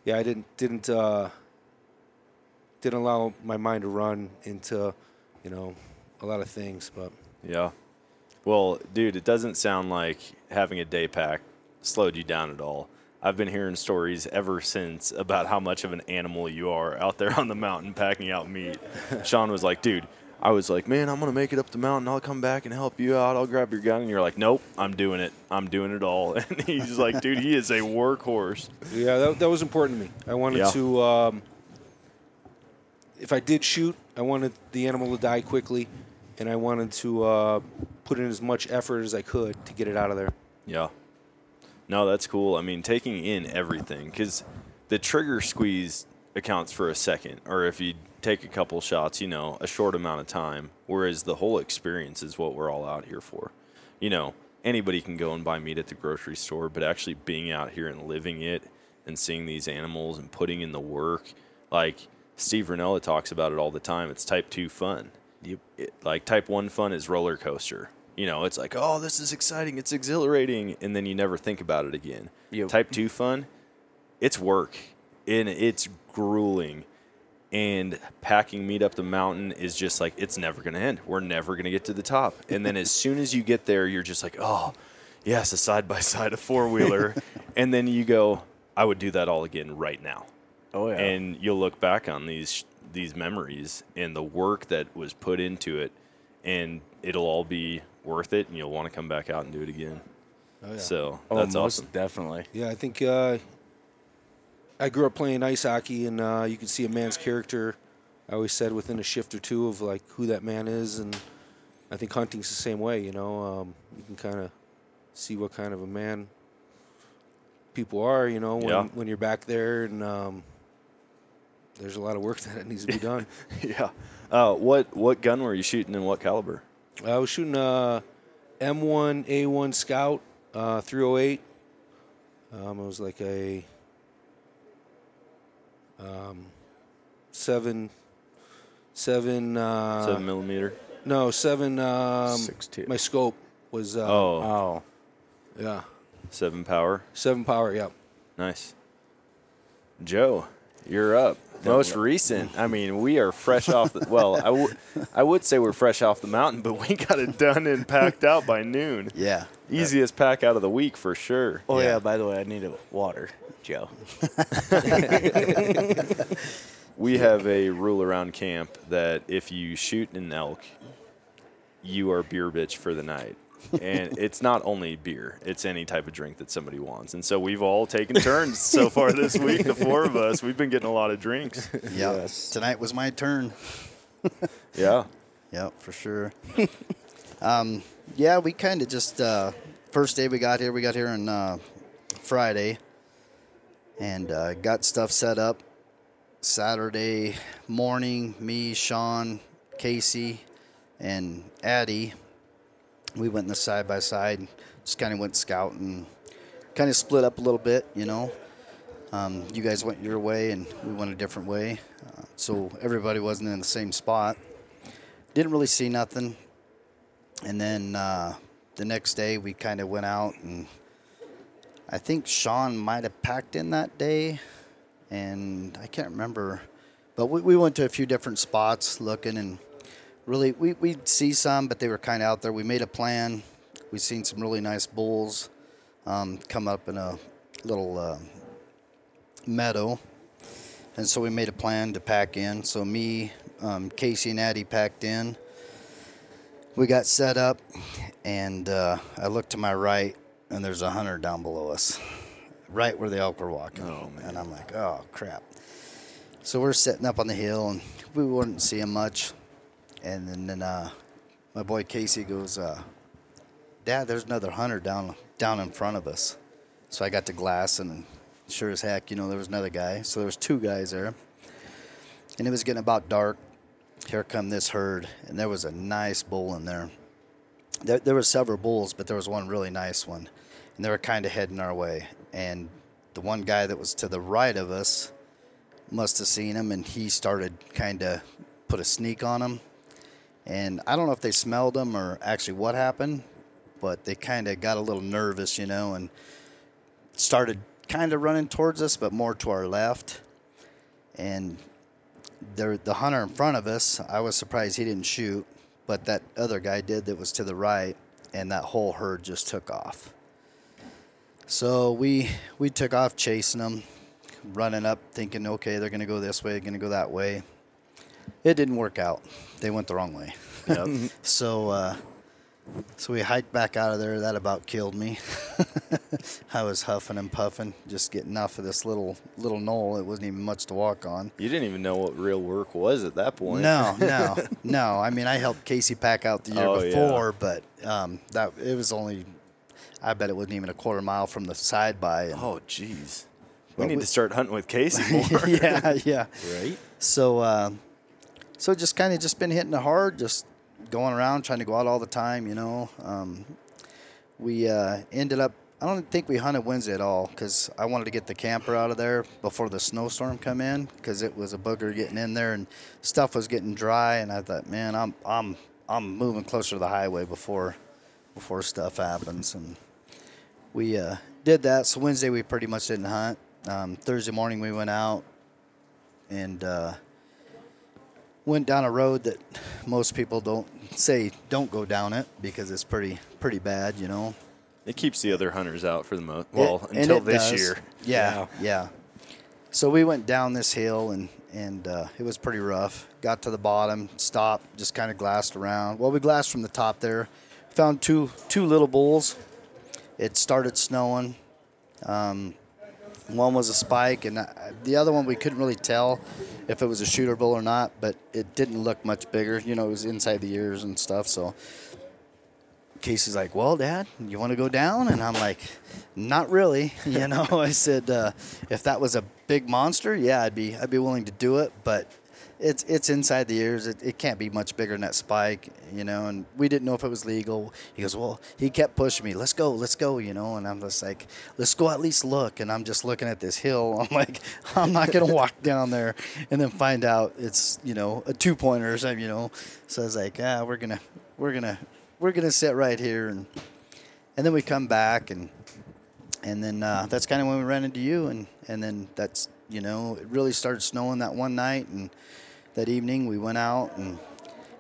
yeah, I didn't didn't uh, didn't allow my mind to run into, you know, a lot of things. But Yeah. Well, dude, it doesn't sound like having a day pack slowed you down at all. I've been hearing stories ever since about how much of an animal you are out there on the mountain packing out meat. [LAUGHS] Sean was like, dude, I was like, man, I'm going to make it up the mountain. I'll come back and help you out. I'll grab your gun. And you're like, nope, I'm doing it. I'm doing it all. [LAUGHS] And he's like, dude, he is a workhorse. yeah, that, that was important to me. I wanted Yeah. to. Um, if I did shoot, I wanted the animal to die quickly, and I wanted to uh, put in as much effort as I could to get it out of there. Yeah. No, that's cool. I mean, taking in everything because the trigger squeeze accounts for a second, or if you take a couple shots, you know, a short amount of time. Whereas the whole experience is what we're all out here for. You know, anybody can go and buy meat at the grocery store, but actually being out here and living it and seeing these animals and putting in the work, like Steve Rinella talks about it all the time. It's type two fun. You it, like type one fun is roller coaster. You know, it's like, oh, this is exciting, it's exhilarating, and then you never think about it again. Yep. Type two fun, it's work, and it's grueling. And packing meat up the mountain is just like it's never gonna end. We're never gonna get to the top. And then as soon as you get there, you're just like, oh, yes, a side by side, a four wheeler. [LAUGHS] and then you go, I would do that all again right now Oh yeah. and you'll look back on these these memories and the work that was put into it and it'll all be worth it and you'll want to come back out and do it again Oh, yeah. so oh, that's most awesome definitely. Yeah, I think uh, I grew up playing ice hockey, and uh, you can see a man's character. I always said within a shift or two of like who that man is, and I think hunting's the same way. You know, um, you can kind of see what kind of a man people are. You know, when Yeah. when you're back there, and um, there's a lot of work [LAUGHS] that needs to be done. [LAUGHS] yeah uh, what what gun were you shooting and what caliber I was shooting a M1A1 Scout uh, 308. Um, it was like a um, seven seven. Uh, Seven millimeter. No, seven. Um, Six two. My scope was. Uh, Oh, Oh, yeah, seven power. seven power. Yeah. Nice. Joe, you're up. Most recent. I mean, we are fresh off the. Well, I, w- I would say we're fresh off the mountain, but [LAUGHS] we got it done and packed out by noon. Yeah. Easiest pack out of the week for sure. oh Yeah. yeah. By the way, I need a water, Joe. [LAUGHS] We have a rule around camp that if you shoot an elk, you are beer bitch for the night. And it's not only beer, it's any type of drink that somebody wants. And so we've all taken turns so far this [LAUGHS] week, the four of us. We've been getting a lot of drinks. Yeah. Yes. Tonight was my turn. [LAUGHS] Yeah. Yep, for sure. [LAUGHS] um, yeah, we kind of just uh, first day we got here, we got here on uh, Friday, and uh, got stuff set up. Saturday morning, me, Sean, Casey, and Addie, we went in the side by side, just kind of went scouting, kind of split up a little bit, you know. Um, you guys went your way, and we went a different way, uh, so everybody wasn't in the same spot didn't really see nothing. And then uh, the next day we kind of went out and I think Sean might have packed in that day, and I can't remember. But we, we went to a few different spots looking and really we we'd see some, but they were kind of out there. We made a plan. We seen some really nice bulls um, come up in a little uh, meadow, and so we made a plan to pack in. So me, um, Casey, and Addie packed in. We got set up, and uh, I looked to my right, and there's a hunter down below us, right where the elk were walking. Oh, and I'm like, oh crap. So we're sitting up on the hill, and we wouldn't see him much. And then, then uh, my boy Casey goes, uh, Dad, there's another hunter down down in front of us. So I got to glass, and sure as heck, you know, there was another guy. So there was two guys there, and it was getting about dark. Here come this herd, and there was a nice bull in there. There, there were several bulls, but there was one really nice one, and they were kind of heading our way. And the one guy that was to the right of us must have seen him, and he started kind of put a sneak on him. And I don't know if they smelled them or actually what happened, but they kind of got a little nervous, you know, and started kind of running towards us, but more to our left. And there, the hunter in front of us, I was surprised he didn't shoot, but that other guy did that was to the right, and that whole herd just took off. So we we took off chasing them, running up, thinking, okay, they're gonna go this way, they're gonna go that way. It didn't work out. They went the wrong way. Yep. [LAUGHS] so uh, so we hiked back out of there. That about killed me. [LAUGHS] I was huffing and puffing, just getting off of this little little knoll. It wasn't even much to walk on. You didn't even know what real work was at that point. No, [LAUGHS] no, no. I mean, I helped Casey pack out the year Oh, yeah. before, but um, that it was only. I bet it wasn't even a quarter mile from the side by. And, Oh, jeez. We need we- to start hunting with Casey more. yeah, yeah. Right? So, uh, so just kind of just been hitting it hard, just going around trying to go out all the time. You know, um, we uh, ended up. I don't think we hunted Wednesday at all because I wanted to get the camper out of there before the snowstorm come in because it was a booger getting in there and stuff was getting dry. And I thought, man, I'm I'm I'm moving closer to the highway before before stuff happens. And we uh, did that. So Wednesday we pretty much didn't hunt. Um, Thursday morning we went out and uh, went down a road that most people don't say don't go down it because it's pretty pretty bad, you know. It keeps the other hunters out for the most. Well, It- until this does. year. Yeah, yeah, So we went down this hill and and uh, it was pretty rough. Got to the bottom, stopped, just kind of glassed around. Well, we glassed from the top there. Found two two little bulls. It started snowing. Um, one was a spike, and uh, the other one we couldn't really tell if it was a shooter bull or not. But it didn't look much bigger. You know, it was inside the ears and stuff. So Casey's like, "Well, Dad, you want to go down?" And I'm like, "Not really." [LAUGHS] You know, I said, uh, "If that was a big monster, yeah, I'd be I'd be willing to do it, but it's it's inside the ears. It, it can't be much bigger than that spike, you know. And we didn't know if it was legal. He goes, well, he kept pushing me. Let's go, let's go, you know. And I'm just like, let's go at least look. And I'm just looking at this hill. [LAUGHS] I'm like, I'm not gonna walk down there and then find out it's you know a two pointer or something, you know. So I was like, ah, we're gonna we're gonna we're gonna sit right here and and then we come back and and then uh, that's kind of when we ran into you and and then that's you know it really started snowing that one night and that evening we went out and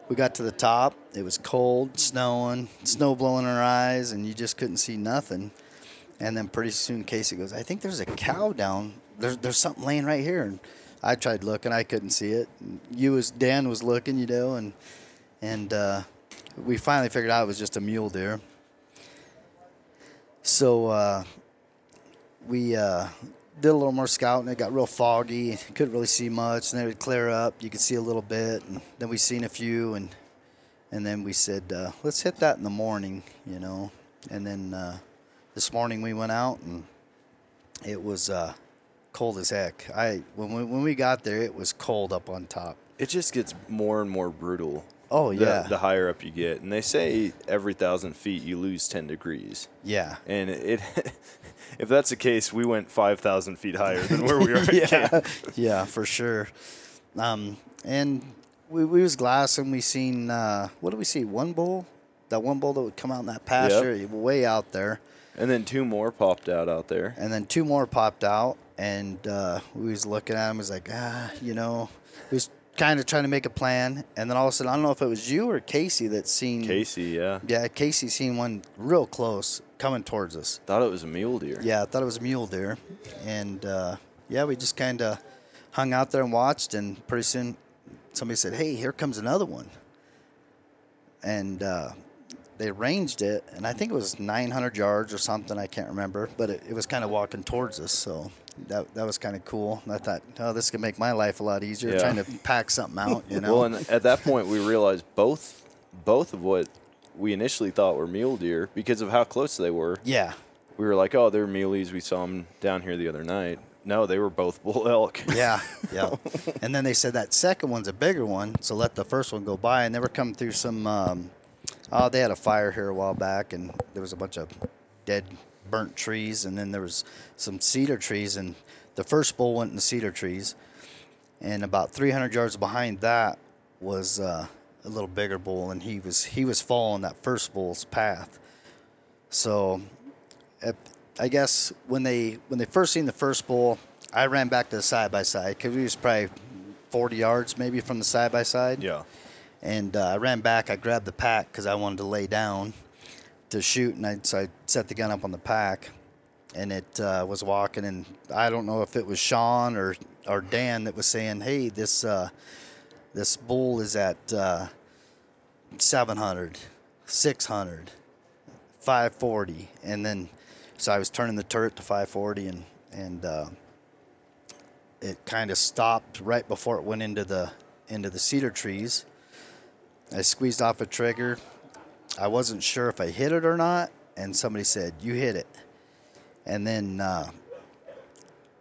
we got to the top. It was cold snowing snow blowing in our eyes and you just couldn't see nothing. And then pretty soon casey goes i think there's a cow down there's, there's something laying right here. And i tried looking i couldn't see it. And you was dan was looking you know and and uh, we finally figured out it was just a mule deer. So uh, we uh, did a little more scouting. It got real foggy. Couldn't really see much. And then it would clear up. You could see a little bit. And then we seen a few. And and then we said, uh, let's hit that in the morning, you know. And then uh, this morning we went out and it was uh, cold as heck. I when we, when we got there, it was cold up on top. It just gets more and more brutal. Oh, the- yeah. The, higher up you get, and they say every thousand feet you lose ten degrees. Yeah. And it, [LAUGHS] if that's the case, we went five thousand feet higher than where we [LAUGHS] are. yeah, [LAUGHS] yeah, for sure. Um, and we, we was glassing. We seen uh, what did we see? One bull, that one bull that would come out in that pasture, way out there. And then two more popped out out there. And then two more popped out, and uh, we was looking at them. Was like, ah, you know, we was kind of trying to make a plan. And then all of a sudden, I don't know if it was you or Casey that seen Casey, yeah. Yeah, Casey seen one real close coming towards us. Thought it was a mule deer. Yeah, I thought it was a mule deer, and uh, yeah, we just kind of hung out there and watched, and pretty soon somebody said, "Hey, here comes another one," and uh, they ranged it, and I think it was 900 yards or something. I can't remember, but it, it was kind of walking towards us, so that that was kind of cool. I thought, oh, this could make my life a lot easier Yeah. trying to pack something out, you [LAUGHS] know. Well, and at that point, we realized both both of what we initially thought were mule deer because of how close they were. Yeah. We were like, oh, they're muleys. We saw them down here the other night. No, they were both bull [LAUGHS] elk. Yeah, yeah. [LAUGHS] and then they said that second one's a bigger one, so let the first one go by. And they were coming through some. Um, oh, they had a fire here a while back, and there was a bunch of dead, burnt trees, and then there was some cedar trees. And the first bull went in the cedar trees, and about 300 yards behind that was uh, a little bigger bull, and he was he was following that first bull's path. So at, I guess when they when they first seen the first bull, I ran back to the side by side because we was probably 40 yards maybe from the side by side. Yeah. And uh, I ran back. I grabbed the pack because I wanted to lay down to shoot, and I, so I set the gun up on the pack, and it uh, was walking. And I don't know if it was Sean or or Dan that was saying, "Hey, this uh, this bull is at uh, 700, 600, 540, and then so I was turning the turret to 540, and and uh, it kind of stopped right before it went into the into the cedar trees. I squeezed off a trigger. I wasn't sure if I hit it or not, and somebody said, "You hit it," and then uh,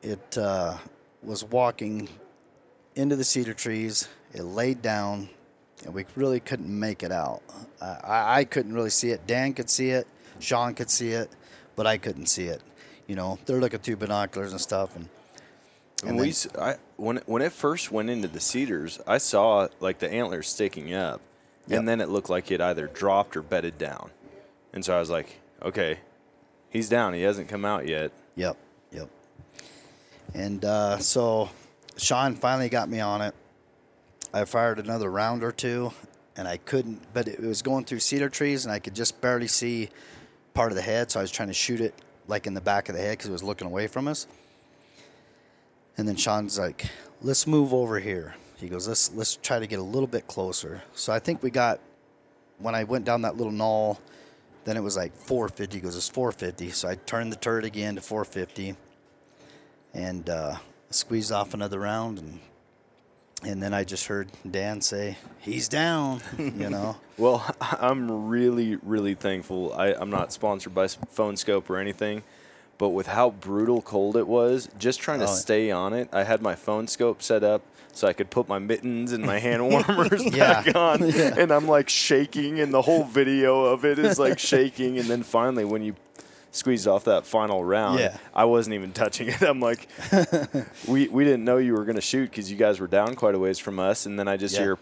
it uh, was walking into the cedar trees. It laid down, and we really couldn't make it out. I, I, I couldn't really see it. Dan could see it. Sean could see it, but I couldn't see it. You know, they're looking through binoculars and stuff, and And then- I, when when it first went into the cedars, I saw like the antlers sticking up, Yep. and then it looked like it either dropped or bedded down, and so I was like, okay, he's down. He hasn't come out yet. Yep, yep. And uh, so Sean finally got me on it. I fired another round or two, and I couldn't, but it was going through cedar trees, and I could just barely see part of the head. So I was trying to shoot it like in the back of the head because it was looking away from us. And then Sean's like, "Let's move over here." He goes, "Let's let's try to get a little bit closer." So I think we got when I went down that little knoll, then it was like 450. He goes, it's 450. So I turned the turret again to 450 and uh, squeezed off another round. And and then I just heard Dan say, he's down, you [LAUGHS] know. Well, [LAUGHS] I'm really, really thankful. I, I'm not sponsored by Phone Skope or anything, but with how brutal cold it was, just trying to Oh. stay on it, I had my phone scope set up so I could put my mittens and my hand [LAUGHS] warmers Yeah. back on, Yeah. and I'm like shaking, and the whole video of it is like [LAUGHS] shaking, and then finally when you squeezed off that final round, Yeah. I wasn't even touching it. I'm like, [LAUGHS] we we didn't know you were gonna shoot because you guys were down quite a ways from us, and then I just Yeah. hear.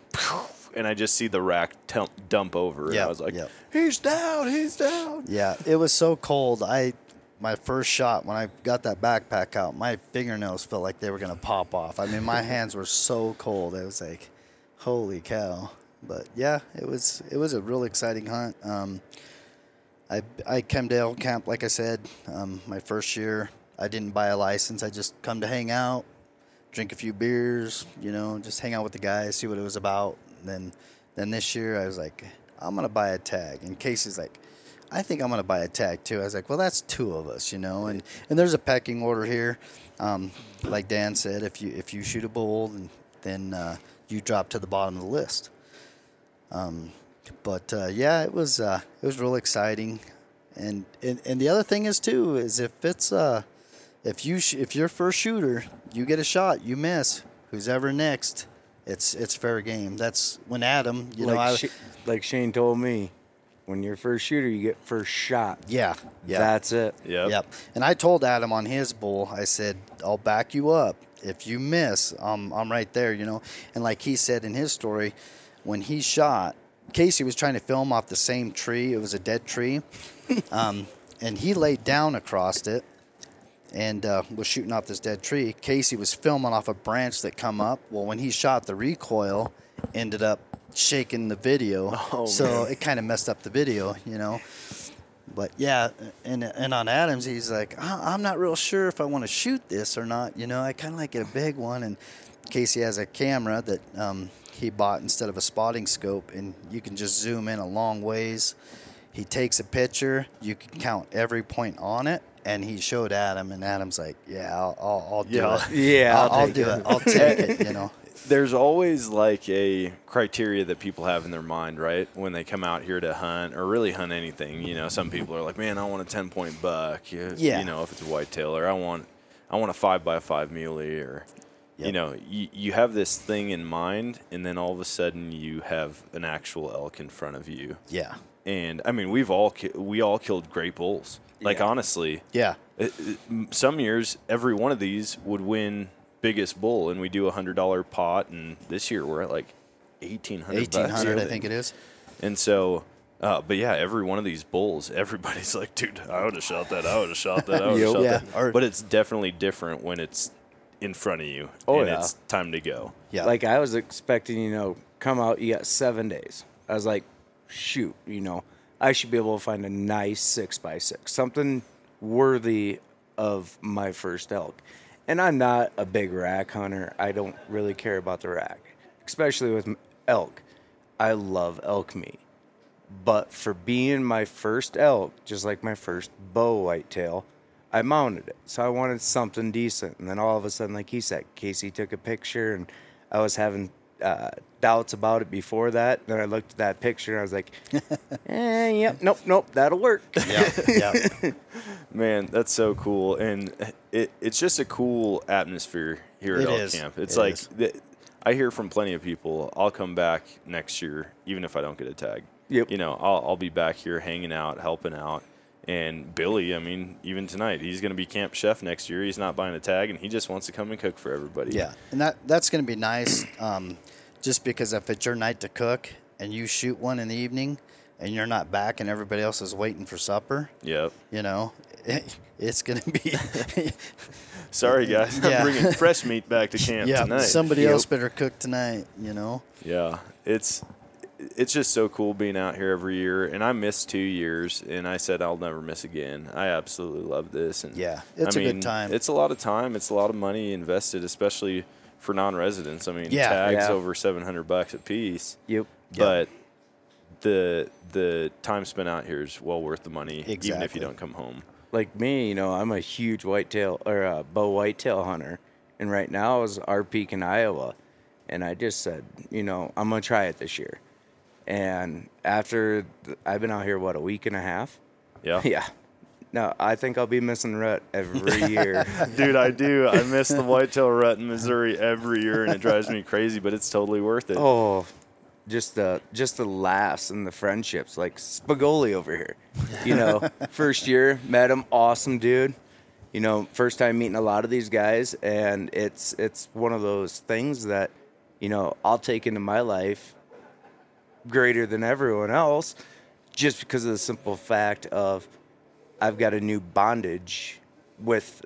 And I just see the rack tump, dump over, and I was like, yep. "He's down, he's down." Yeah, it was so cold. I my first shot when I got that backpack out, my fingernails felt like they were gonna pop off. I mean, my [LAUGHS] hands were so cold. It was like, holy cow! But yeah, it was it was a real exciting hunt. Um, I I came to elk camp like I said. Um, my first year, I didn't buy a license. I just come to hang out, drink a few beers, you know, just hang out with the guys, see what it was about. And then then this year I was like, I'm gonna buy a tag. And Casey's like, I think I'm gonna buy a tag too. I was like, well, that's two of us, you know. And and there's a pecking order here. Um, like Dan said, if you if you shoot a bull, then, then uh, you drop to the bottom of the list. Um, but uh, yeah, it was uh, it was real exciting. And, and and the other thing is too is if it's uh if you sh- if you're first shooter, you get a shot, you miss. Who's ever next, it's it's fair game. That's when Adam, you know, I, Sh- like Shane told me, when you're first shooter, you get first shot. yeah, yeah. That's it. Yep. Yep. And I told Adam on his bull, I said, I'll back you up. If you miss, um, I'm right there, you know. And like he said in his story, when he shot, Casey was trying to film off the same tree. It was a dead tree. [LAUGHS] um, and he laid down across it and uh, was shooting off this dead tree. Casey was filming off a branch that come up. Well, when he shot, the recoil ended up shaking the video. [LAUGHS] Oh, so man. it kind of messed up the video, you know. But yeah, and and on Adams, he's like, "I- I'm not real sure if I want to shoot this or not. You know, I kind of like it a big one. And Casey has a camera that um, he bought instead of a spotting scope, and you can just zoom in a long ways. He takes a picture. You can count every point on it, and he showed Adam, and Adam's like, "Yeah, I'll, I'll, I'll do Yeah. it. [LAUGHS] Yeah, I'll, I'll I'll do it." it. I'll take it. You know." [LAUGHS] there's always like a criteria that people have in their mind, right? When they come out here to hunt or really hunt anything, you know, some people are like, "Man, I want a 10 point buck." You, Yeah. You know, if it's a whitetail, or I want, I want a five by five muley, or, you know, you, you have this thing in mind, and then all of a sudden you have an actual elk in front of you. Yeah. And I mean, we've all ki- we all killed great bulls. Like Yeah. honestly, Yeah. it, it- some years every one of these would win biggest bull and we do a hundred dollar pot and this year we're at like 1800 Eighteen hundred, I think it is. and so uh, but yeah every one of these bulls everybody's [LAUGHS] like dude i would have shot that i would have shot that i would have [LAUGHS] Yep. shot Yeah, that but it's definitely different when it's in front of you Oh, and yeah. it's time to go Yeah. Like I was expecting, you know, come out, you got seven days. I was like, shoot, you know, I should be able to find a nice six by six, something worthy of my first elk. And I'm not a big rack hunter. I don't really care about the rack, especially with elk. I love elk meat. But for being my first elk, just like my first bow whitetail, I mounted it. So I wanted something decent. And then all of a sudden, like he said, Casey took a picture and I was having uh, doubts about it before that. Then I looked at that picture and I was like, [LAUGHS] eh, yep, nope, nope, that'll work. yeah. Yeah. [LAUGHS] Man, that's so cool, and it, it's just a cool atmosphere here at It Elk is. Camp. It's It like is. th- I hear from plenty of people. I'll come back next year, even if I don't get a tag. Yep. You know, I'll, I'll be back here hanging out, helping out. And Billy, I mean, even tonight, he's going to be camp chef next year. He's not buying a tag, and he just wants to come and cook for everybody. Yeah, and that that's going to be nice, um, just because if it's your night to cook and you shoot one in the evening, and you're not back, and everybody else is waiting for supper, Yep. you know, [LAUGHS] it's going to be [LAUGHS] Sorry, guys. Yeah. I'm bringing fresh [LAUGHS] meat back to camp yeah. tonight. Somebody Yep. else better cook tonight, you know. Yeah, it's it's just so cool being out here every year, and I missed two years, and I said I'll never miss again. I absolutely love this, and Yeah, it's I a good time. It's a lot of time. It's a lot of money invested, especially for non-residents. I mean, Yeah. tags Yeah. over seven hundred bucks a piece, Yep. but the the time spent out here is well worth the money, even if you don't come home. like me, you know, I'm a huge whitetail or uh, bow whitetail hunter, and right now I was our peak in Iowa, and I just said, you know, I'm gonna try it this year. And after th- I've been out here, what a week and a half, Yeah, [LAUGHS] yeah, No, I think I'll be missing rut every [LAUGHS] year. Dude, I do. I miss the [LAUGHS] whitetail rut in Missouri every year, and it drives me crazy. But it's totally worth it. Oh, just the just the laughs and the friendships, like Spagoli over here. You know, [LAUGHS] first year met him, awesome dude. You know, first time meeting a lot of these guys, and it's it's one of those things that, you know, I'll take into my life greater than everyone else, just because of the simple fact of I've got a new bondage with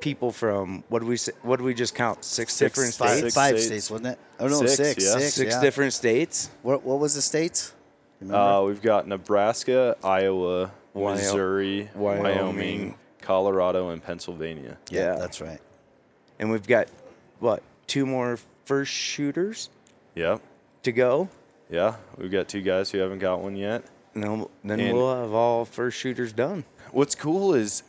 people from what do we say, what do we just count six, Six- different five- states five states, wasn't it? Oh, no, Six, six, yeah. six, six yeah. different states What what was the states? Remember? Uh, we've got Nebraska, Iowa, Missouri, Wyoming. Wyoming, Colorado, and Pennsylvania. yeah. that's right. and we've got what two more first shooters Yep. to go Yeah. We've got two guys who haven't got one yet. No then And- we'll have all first shooters done What's cool is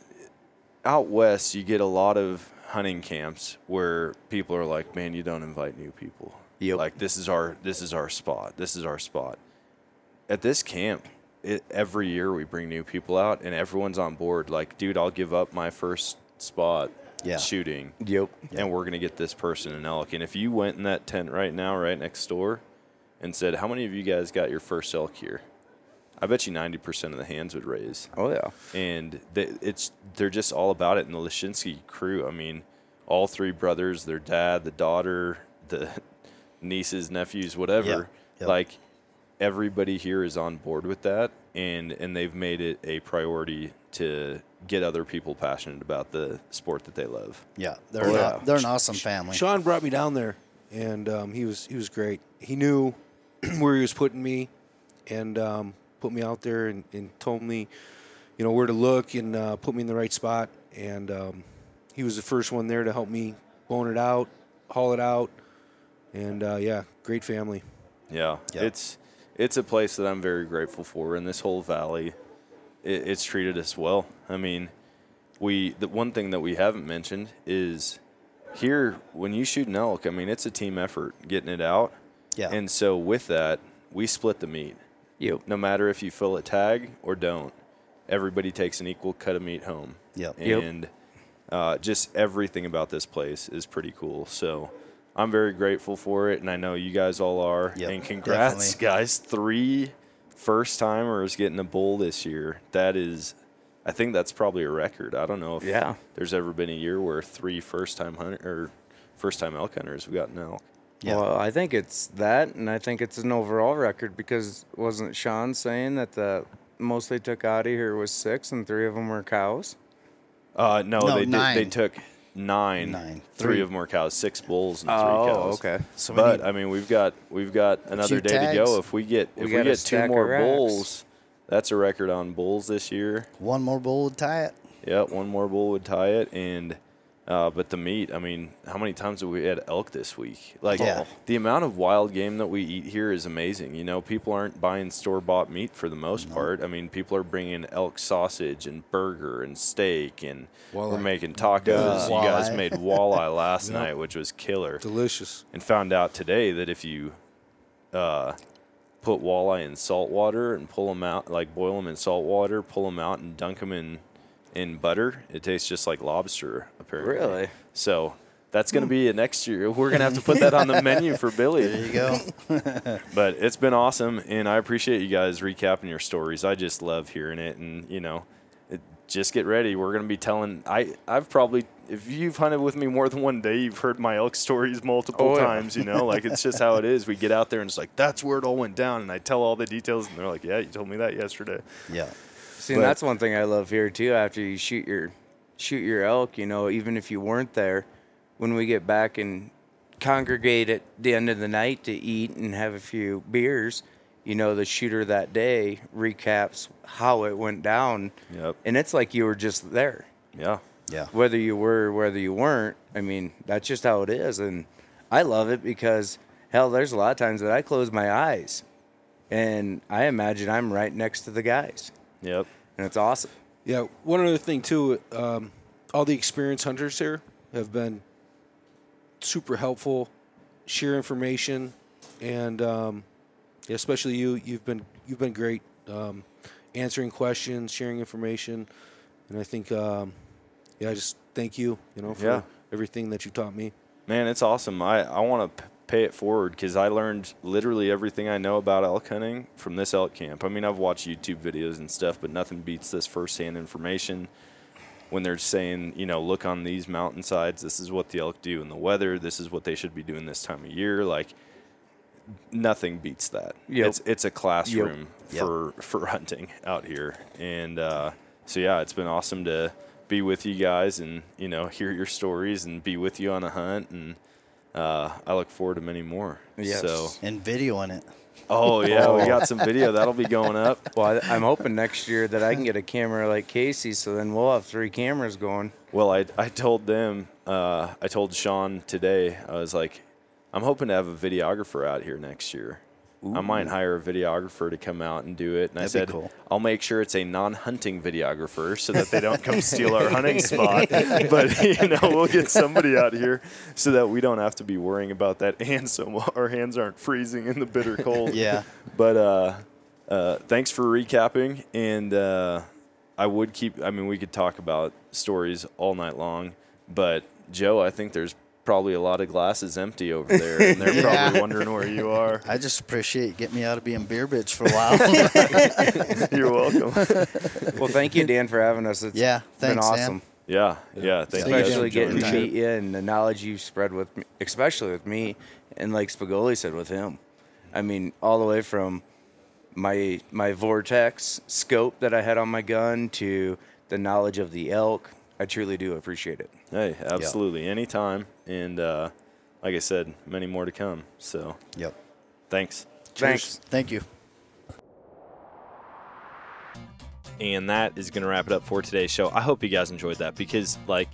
out west, you get a lot of hunting camps where people are like, "Man, you don't invite new people." Yep. Like this is our this is our spot. This is our spot. At this camp, it, every year we bring new people out, and everyone's on board. Like, dude, I'll give up my first spot Yeah. shooting, yep and we're gonna get this person an elk. And if you went in that tent right now, right next door, and said, "How many of you guys got your first elk here?" I bet you ninety percent of the hands would raise oh yeah and they, it's they're just all about it. And the Lashinsky crew, I mean, all three brothers, their dad, the daughter, the [LAUGHS] nieces, nephews, whatever, Yeah, yep. like everybody here is on board with that, and and they've made it a priority to get other people passionate about the sport that they love. Yeah, they're Oh, an- yeah. they're an awesome family. Sean brought me down there, and um, he was he was great. He knew [CLEARS THROAT] where he was putting me, and um, put me out there and, and told me, you know, where to look and uh, put me in the right spot. And um, he was the first one there to help me bone it out, haul it out, and uh, yeah, great family. Yeah, Yeah. it's it's a place that I'm very grateful for, and this whole valley, it, it's treated us well. I mean, we the one thing that we haven't mentioned is here when you shoot an elk. I mean, it's a team effort getting it out, Yeah. and so with that, we split the meat. Yep No matter if you fill a tag or don't, everybody takes an equal cut of meat home. Yep. Yep. And uh, just everything about this place is pretty cool. So I'm very grateful for it, and I know you guys all are. Yep, and congrats, definitely. guys! Three first timers getting a bull this year. That is, I think that's probably a record. I don't know if Yeah. there's ever been a year where three first time hunter or first time elk hunters have gotten elk. Yeah. well i think it's that and i think it's an overall record because wasn't sean saying that the most they took out of here was six and three of them were cows Uh, no, No, they did, they took nine. Nine. Three Three. of them were cows, six bulls and three Oh, cows. okay. So we but need- I mean, we've got we've got another few day to tags. go. If we get We if got we a get two of more racks. bulls, that's a record on bulls this year. One more bull would tie it. Yeah, one more bull would tie it, and uh, but the meat. I mean, how many times have we had elk this week? Like Yeah. the amount of wild game that we eat here is amazing. You know, people aren't buying store bought meat for the most part. I mean, people are bringing elk sausage and burger and steak, and we're making tacos. You guys made walleye last [LAUGHS] night, which was killer Delicious. and found out today that if you uh, put walleye in salt water and pull them out, like boil them in salt water, pull them out and dunk them in in butter, it tastes just like lobster. Apparently, Really? So that's going to hmm. be a next year. We're going to have to put that on the menu for [LAUGHS] Billy. There you go. [LAUGHS] But it's been awesome, and I appreciate you guys recapping your stories. I just love hearing it, and you know, it, just get ready. We're gonna be telling. I I've probably if you've hunted with me more than one day, you've heard my elk stories multiple Oh, yeah. times. You know, like it's just how it is. We get out there and it's like that's where it all went down, and I tell all the details, and they're like, "Yeah, you told me that yesterday." yeah. See, But- and that's one thing I love here too. After you shoot your shoot your elk, you know, even if you weren't there, when we get back and congregate at the end of the night to eat and have a few beers, you know, the shooter that day recaps how it went down, Yep. and it's like you were just there, Yeah. Yeah. whether you were, or whether you weren't. I mean, that's just how it is, and I love it because hell, there's a lot of times that I close my eyes, and I imagine I'm right next to the guys, Yep. and it's awesome. Yeah, one other thing too, um, all the experienced hunters here have been super helpful, share information, and um, yeah, especially you. You've been you've been great, um, answering questions, sharing information, and I think, um, yeah, I just thank you, you know, for Yeah. everything that you taught me. Man, it's awesome. I, I want to pay it forward because I learned literally everything I know about elk hunting from this elk camp. I mean, I've watched YouTube videos and stuff, but nothing beats this firsthand information when they're saying, you know, look on these mountainsides, this is what the elk do in the weather, this is what they should be doing this time of year. Like, nothing beats that. Yep. It's it's a classroom Yep. for for hunting out here, and uh, so yeah, it's been awesome to be with you guys and you know hear your stories and be with you on a hunt, and uh, I look forward to many more. Yes. So And video in it. oh yeah, we got some [LAUGHS] video that'll be going up. Well, I, I'm hoping next year that I can get a camera like Casey, so then we'll have three cameras going. Well, I, I told them, uh, I told Sean today, I was like, I'm hoping to have a videographer out here next year. I might hire a videographer to come out and do it. And I That'd be said, cool. I'll make sure it's a non hunting videographer so that they don't come steal our hunting spot. [LAUGHS] But, [LAUGHS] you know, we'll get somebody out here so that we don't have to be worrying about that and so our hands aren't freezing in the bitter cold. [LAUGHS] Yeah. But uh, uh, thanks for recapping. And uh, I would keep, I mean, we could talk about stories all night long. But Joe, I think there's probably a lot of glasses empty over [LAUGHS] there. And they're Yeah. probably wondering where you are. I just appreciate you getting me out of being beer bitch for a while. [LAUGHS] You're welcome. [LAUGHS] Well, thank you, Dan, for having us. It's Yeah, been thanks, Dan. awesome. Yeah, yeah. Thank. Especially guys for getting to meet you and the knowledge you've spread with me, especially with me, and like Spagoli said with him. I mean, all the way from my my Vortex scope that I had on my gun to the knowledge of the elk. I truly do appreciate it. Hey, absolutely. Anytime. And uh, like I said, many more to come. So yep. thanks. Thanks. Thank you. And that is going to wrap it up for today's show. I hope you guys enjoyed that because, like,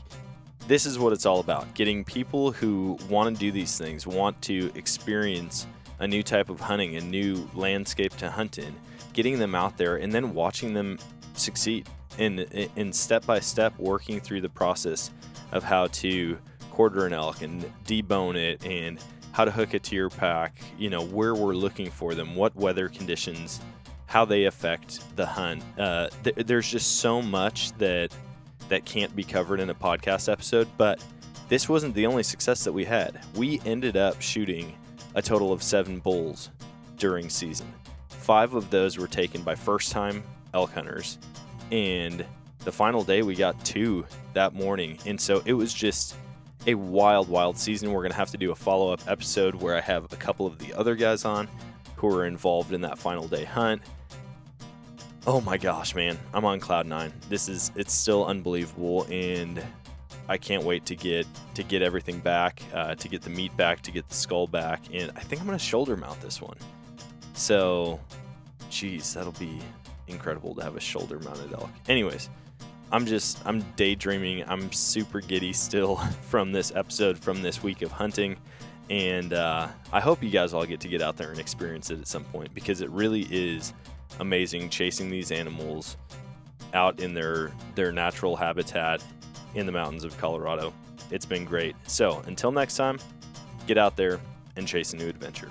this is what it's all about getting people who want to do these things, want to experience a new type of hunting, a new landscape to hunt in, getting them out there and then watching them succeed in, in step by step working through the process of how to quarter an elk and debone it and how to hook it to your pack, you know, where we're looking for them, what weather conditions, how they affect the hunt. Uh, th- there's just so much that that can't be covered in a podcast episode, but this wasn't the only success that we had. We ended up shooting a total of seven bulls during season. Five of those were taken by first time elk hunters, and the final day we got two that morning. And so it was just a wild, wild season. We're going to have to do a follow up episode where I have a couple of the other guys on who were involved in that final day hunt. Oh my gosh, man. I'm on cloud nine. This is it's still unbelievable and I can't wait to get to get everything back, uh, to get the meat back, to get the skull back, and I think I'm gonna shoulder mount this one. So, geez, that'll be incredible to have a shoulder mounted elk. Anyways, I'm just I'm daydreaming. I'm super giddy still [LAUGHS] from this episode from this week of hunting, and uh, I hope you guys all get to get out there and experience it at some point because it really is amazing chasing these animals out in their their natural habitat in the mountains of Colorado. It's been great. So until next time, get out there and chase a new adventure.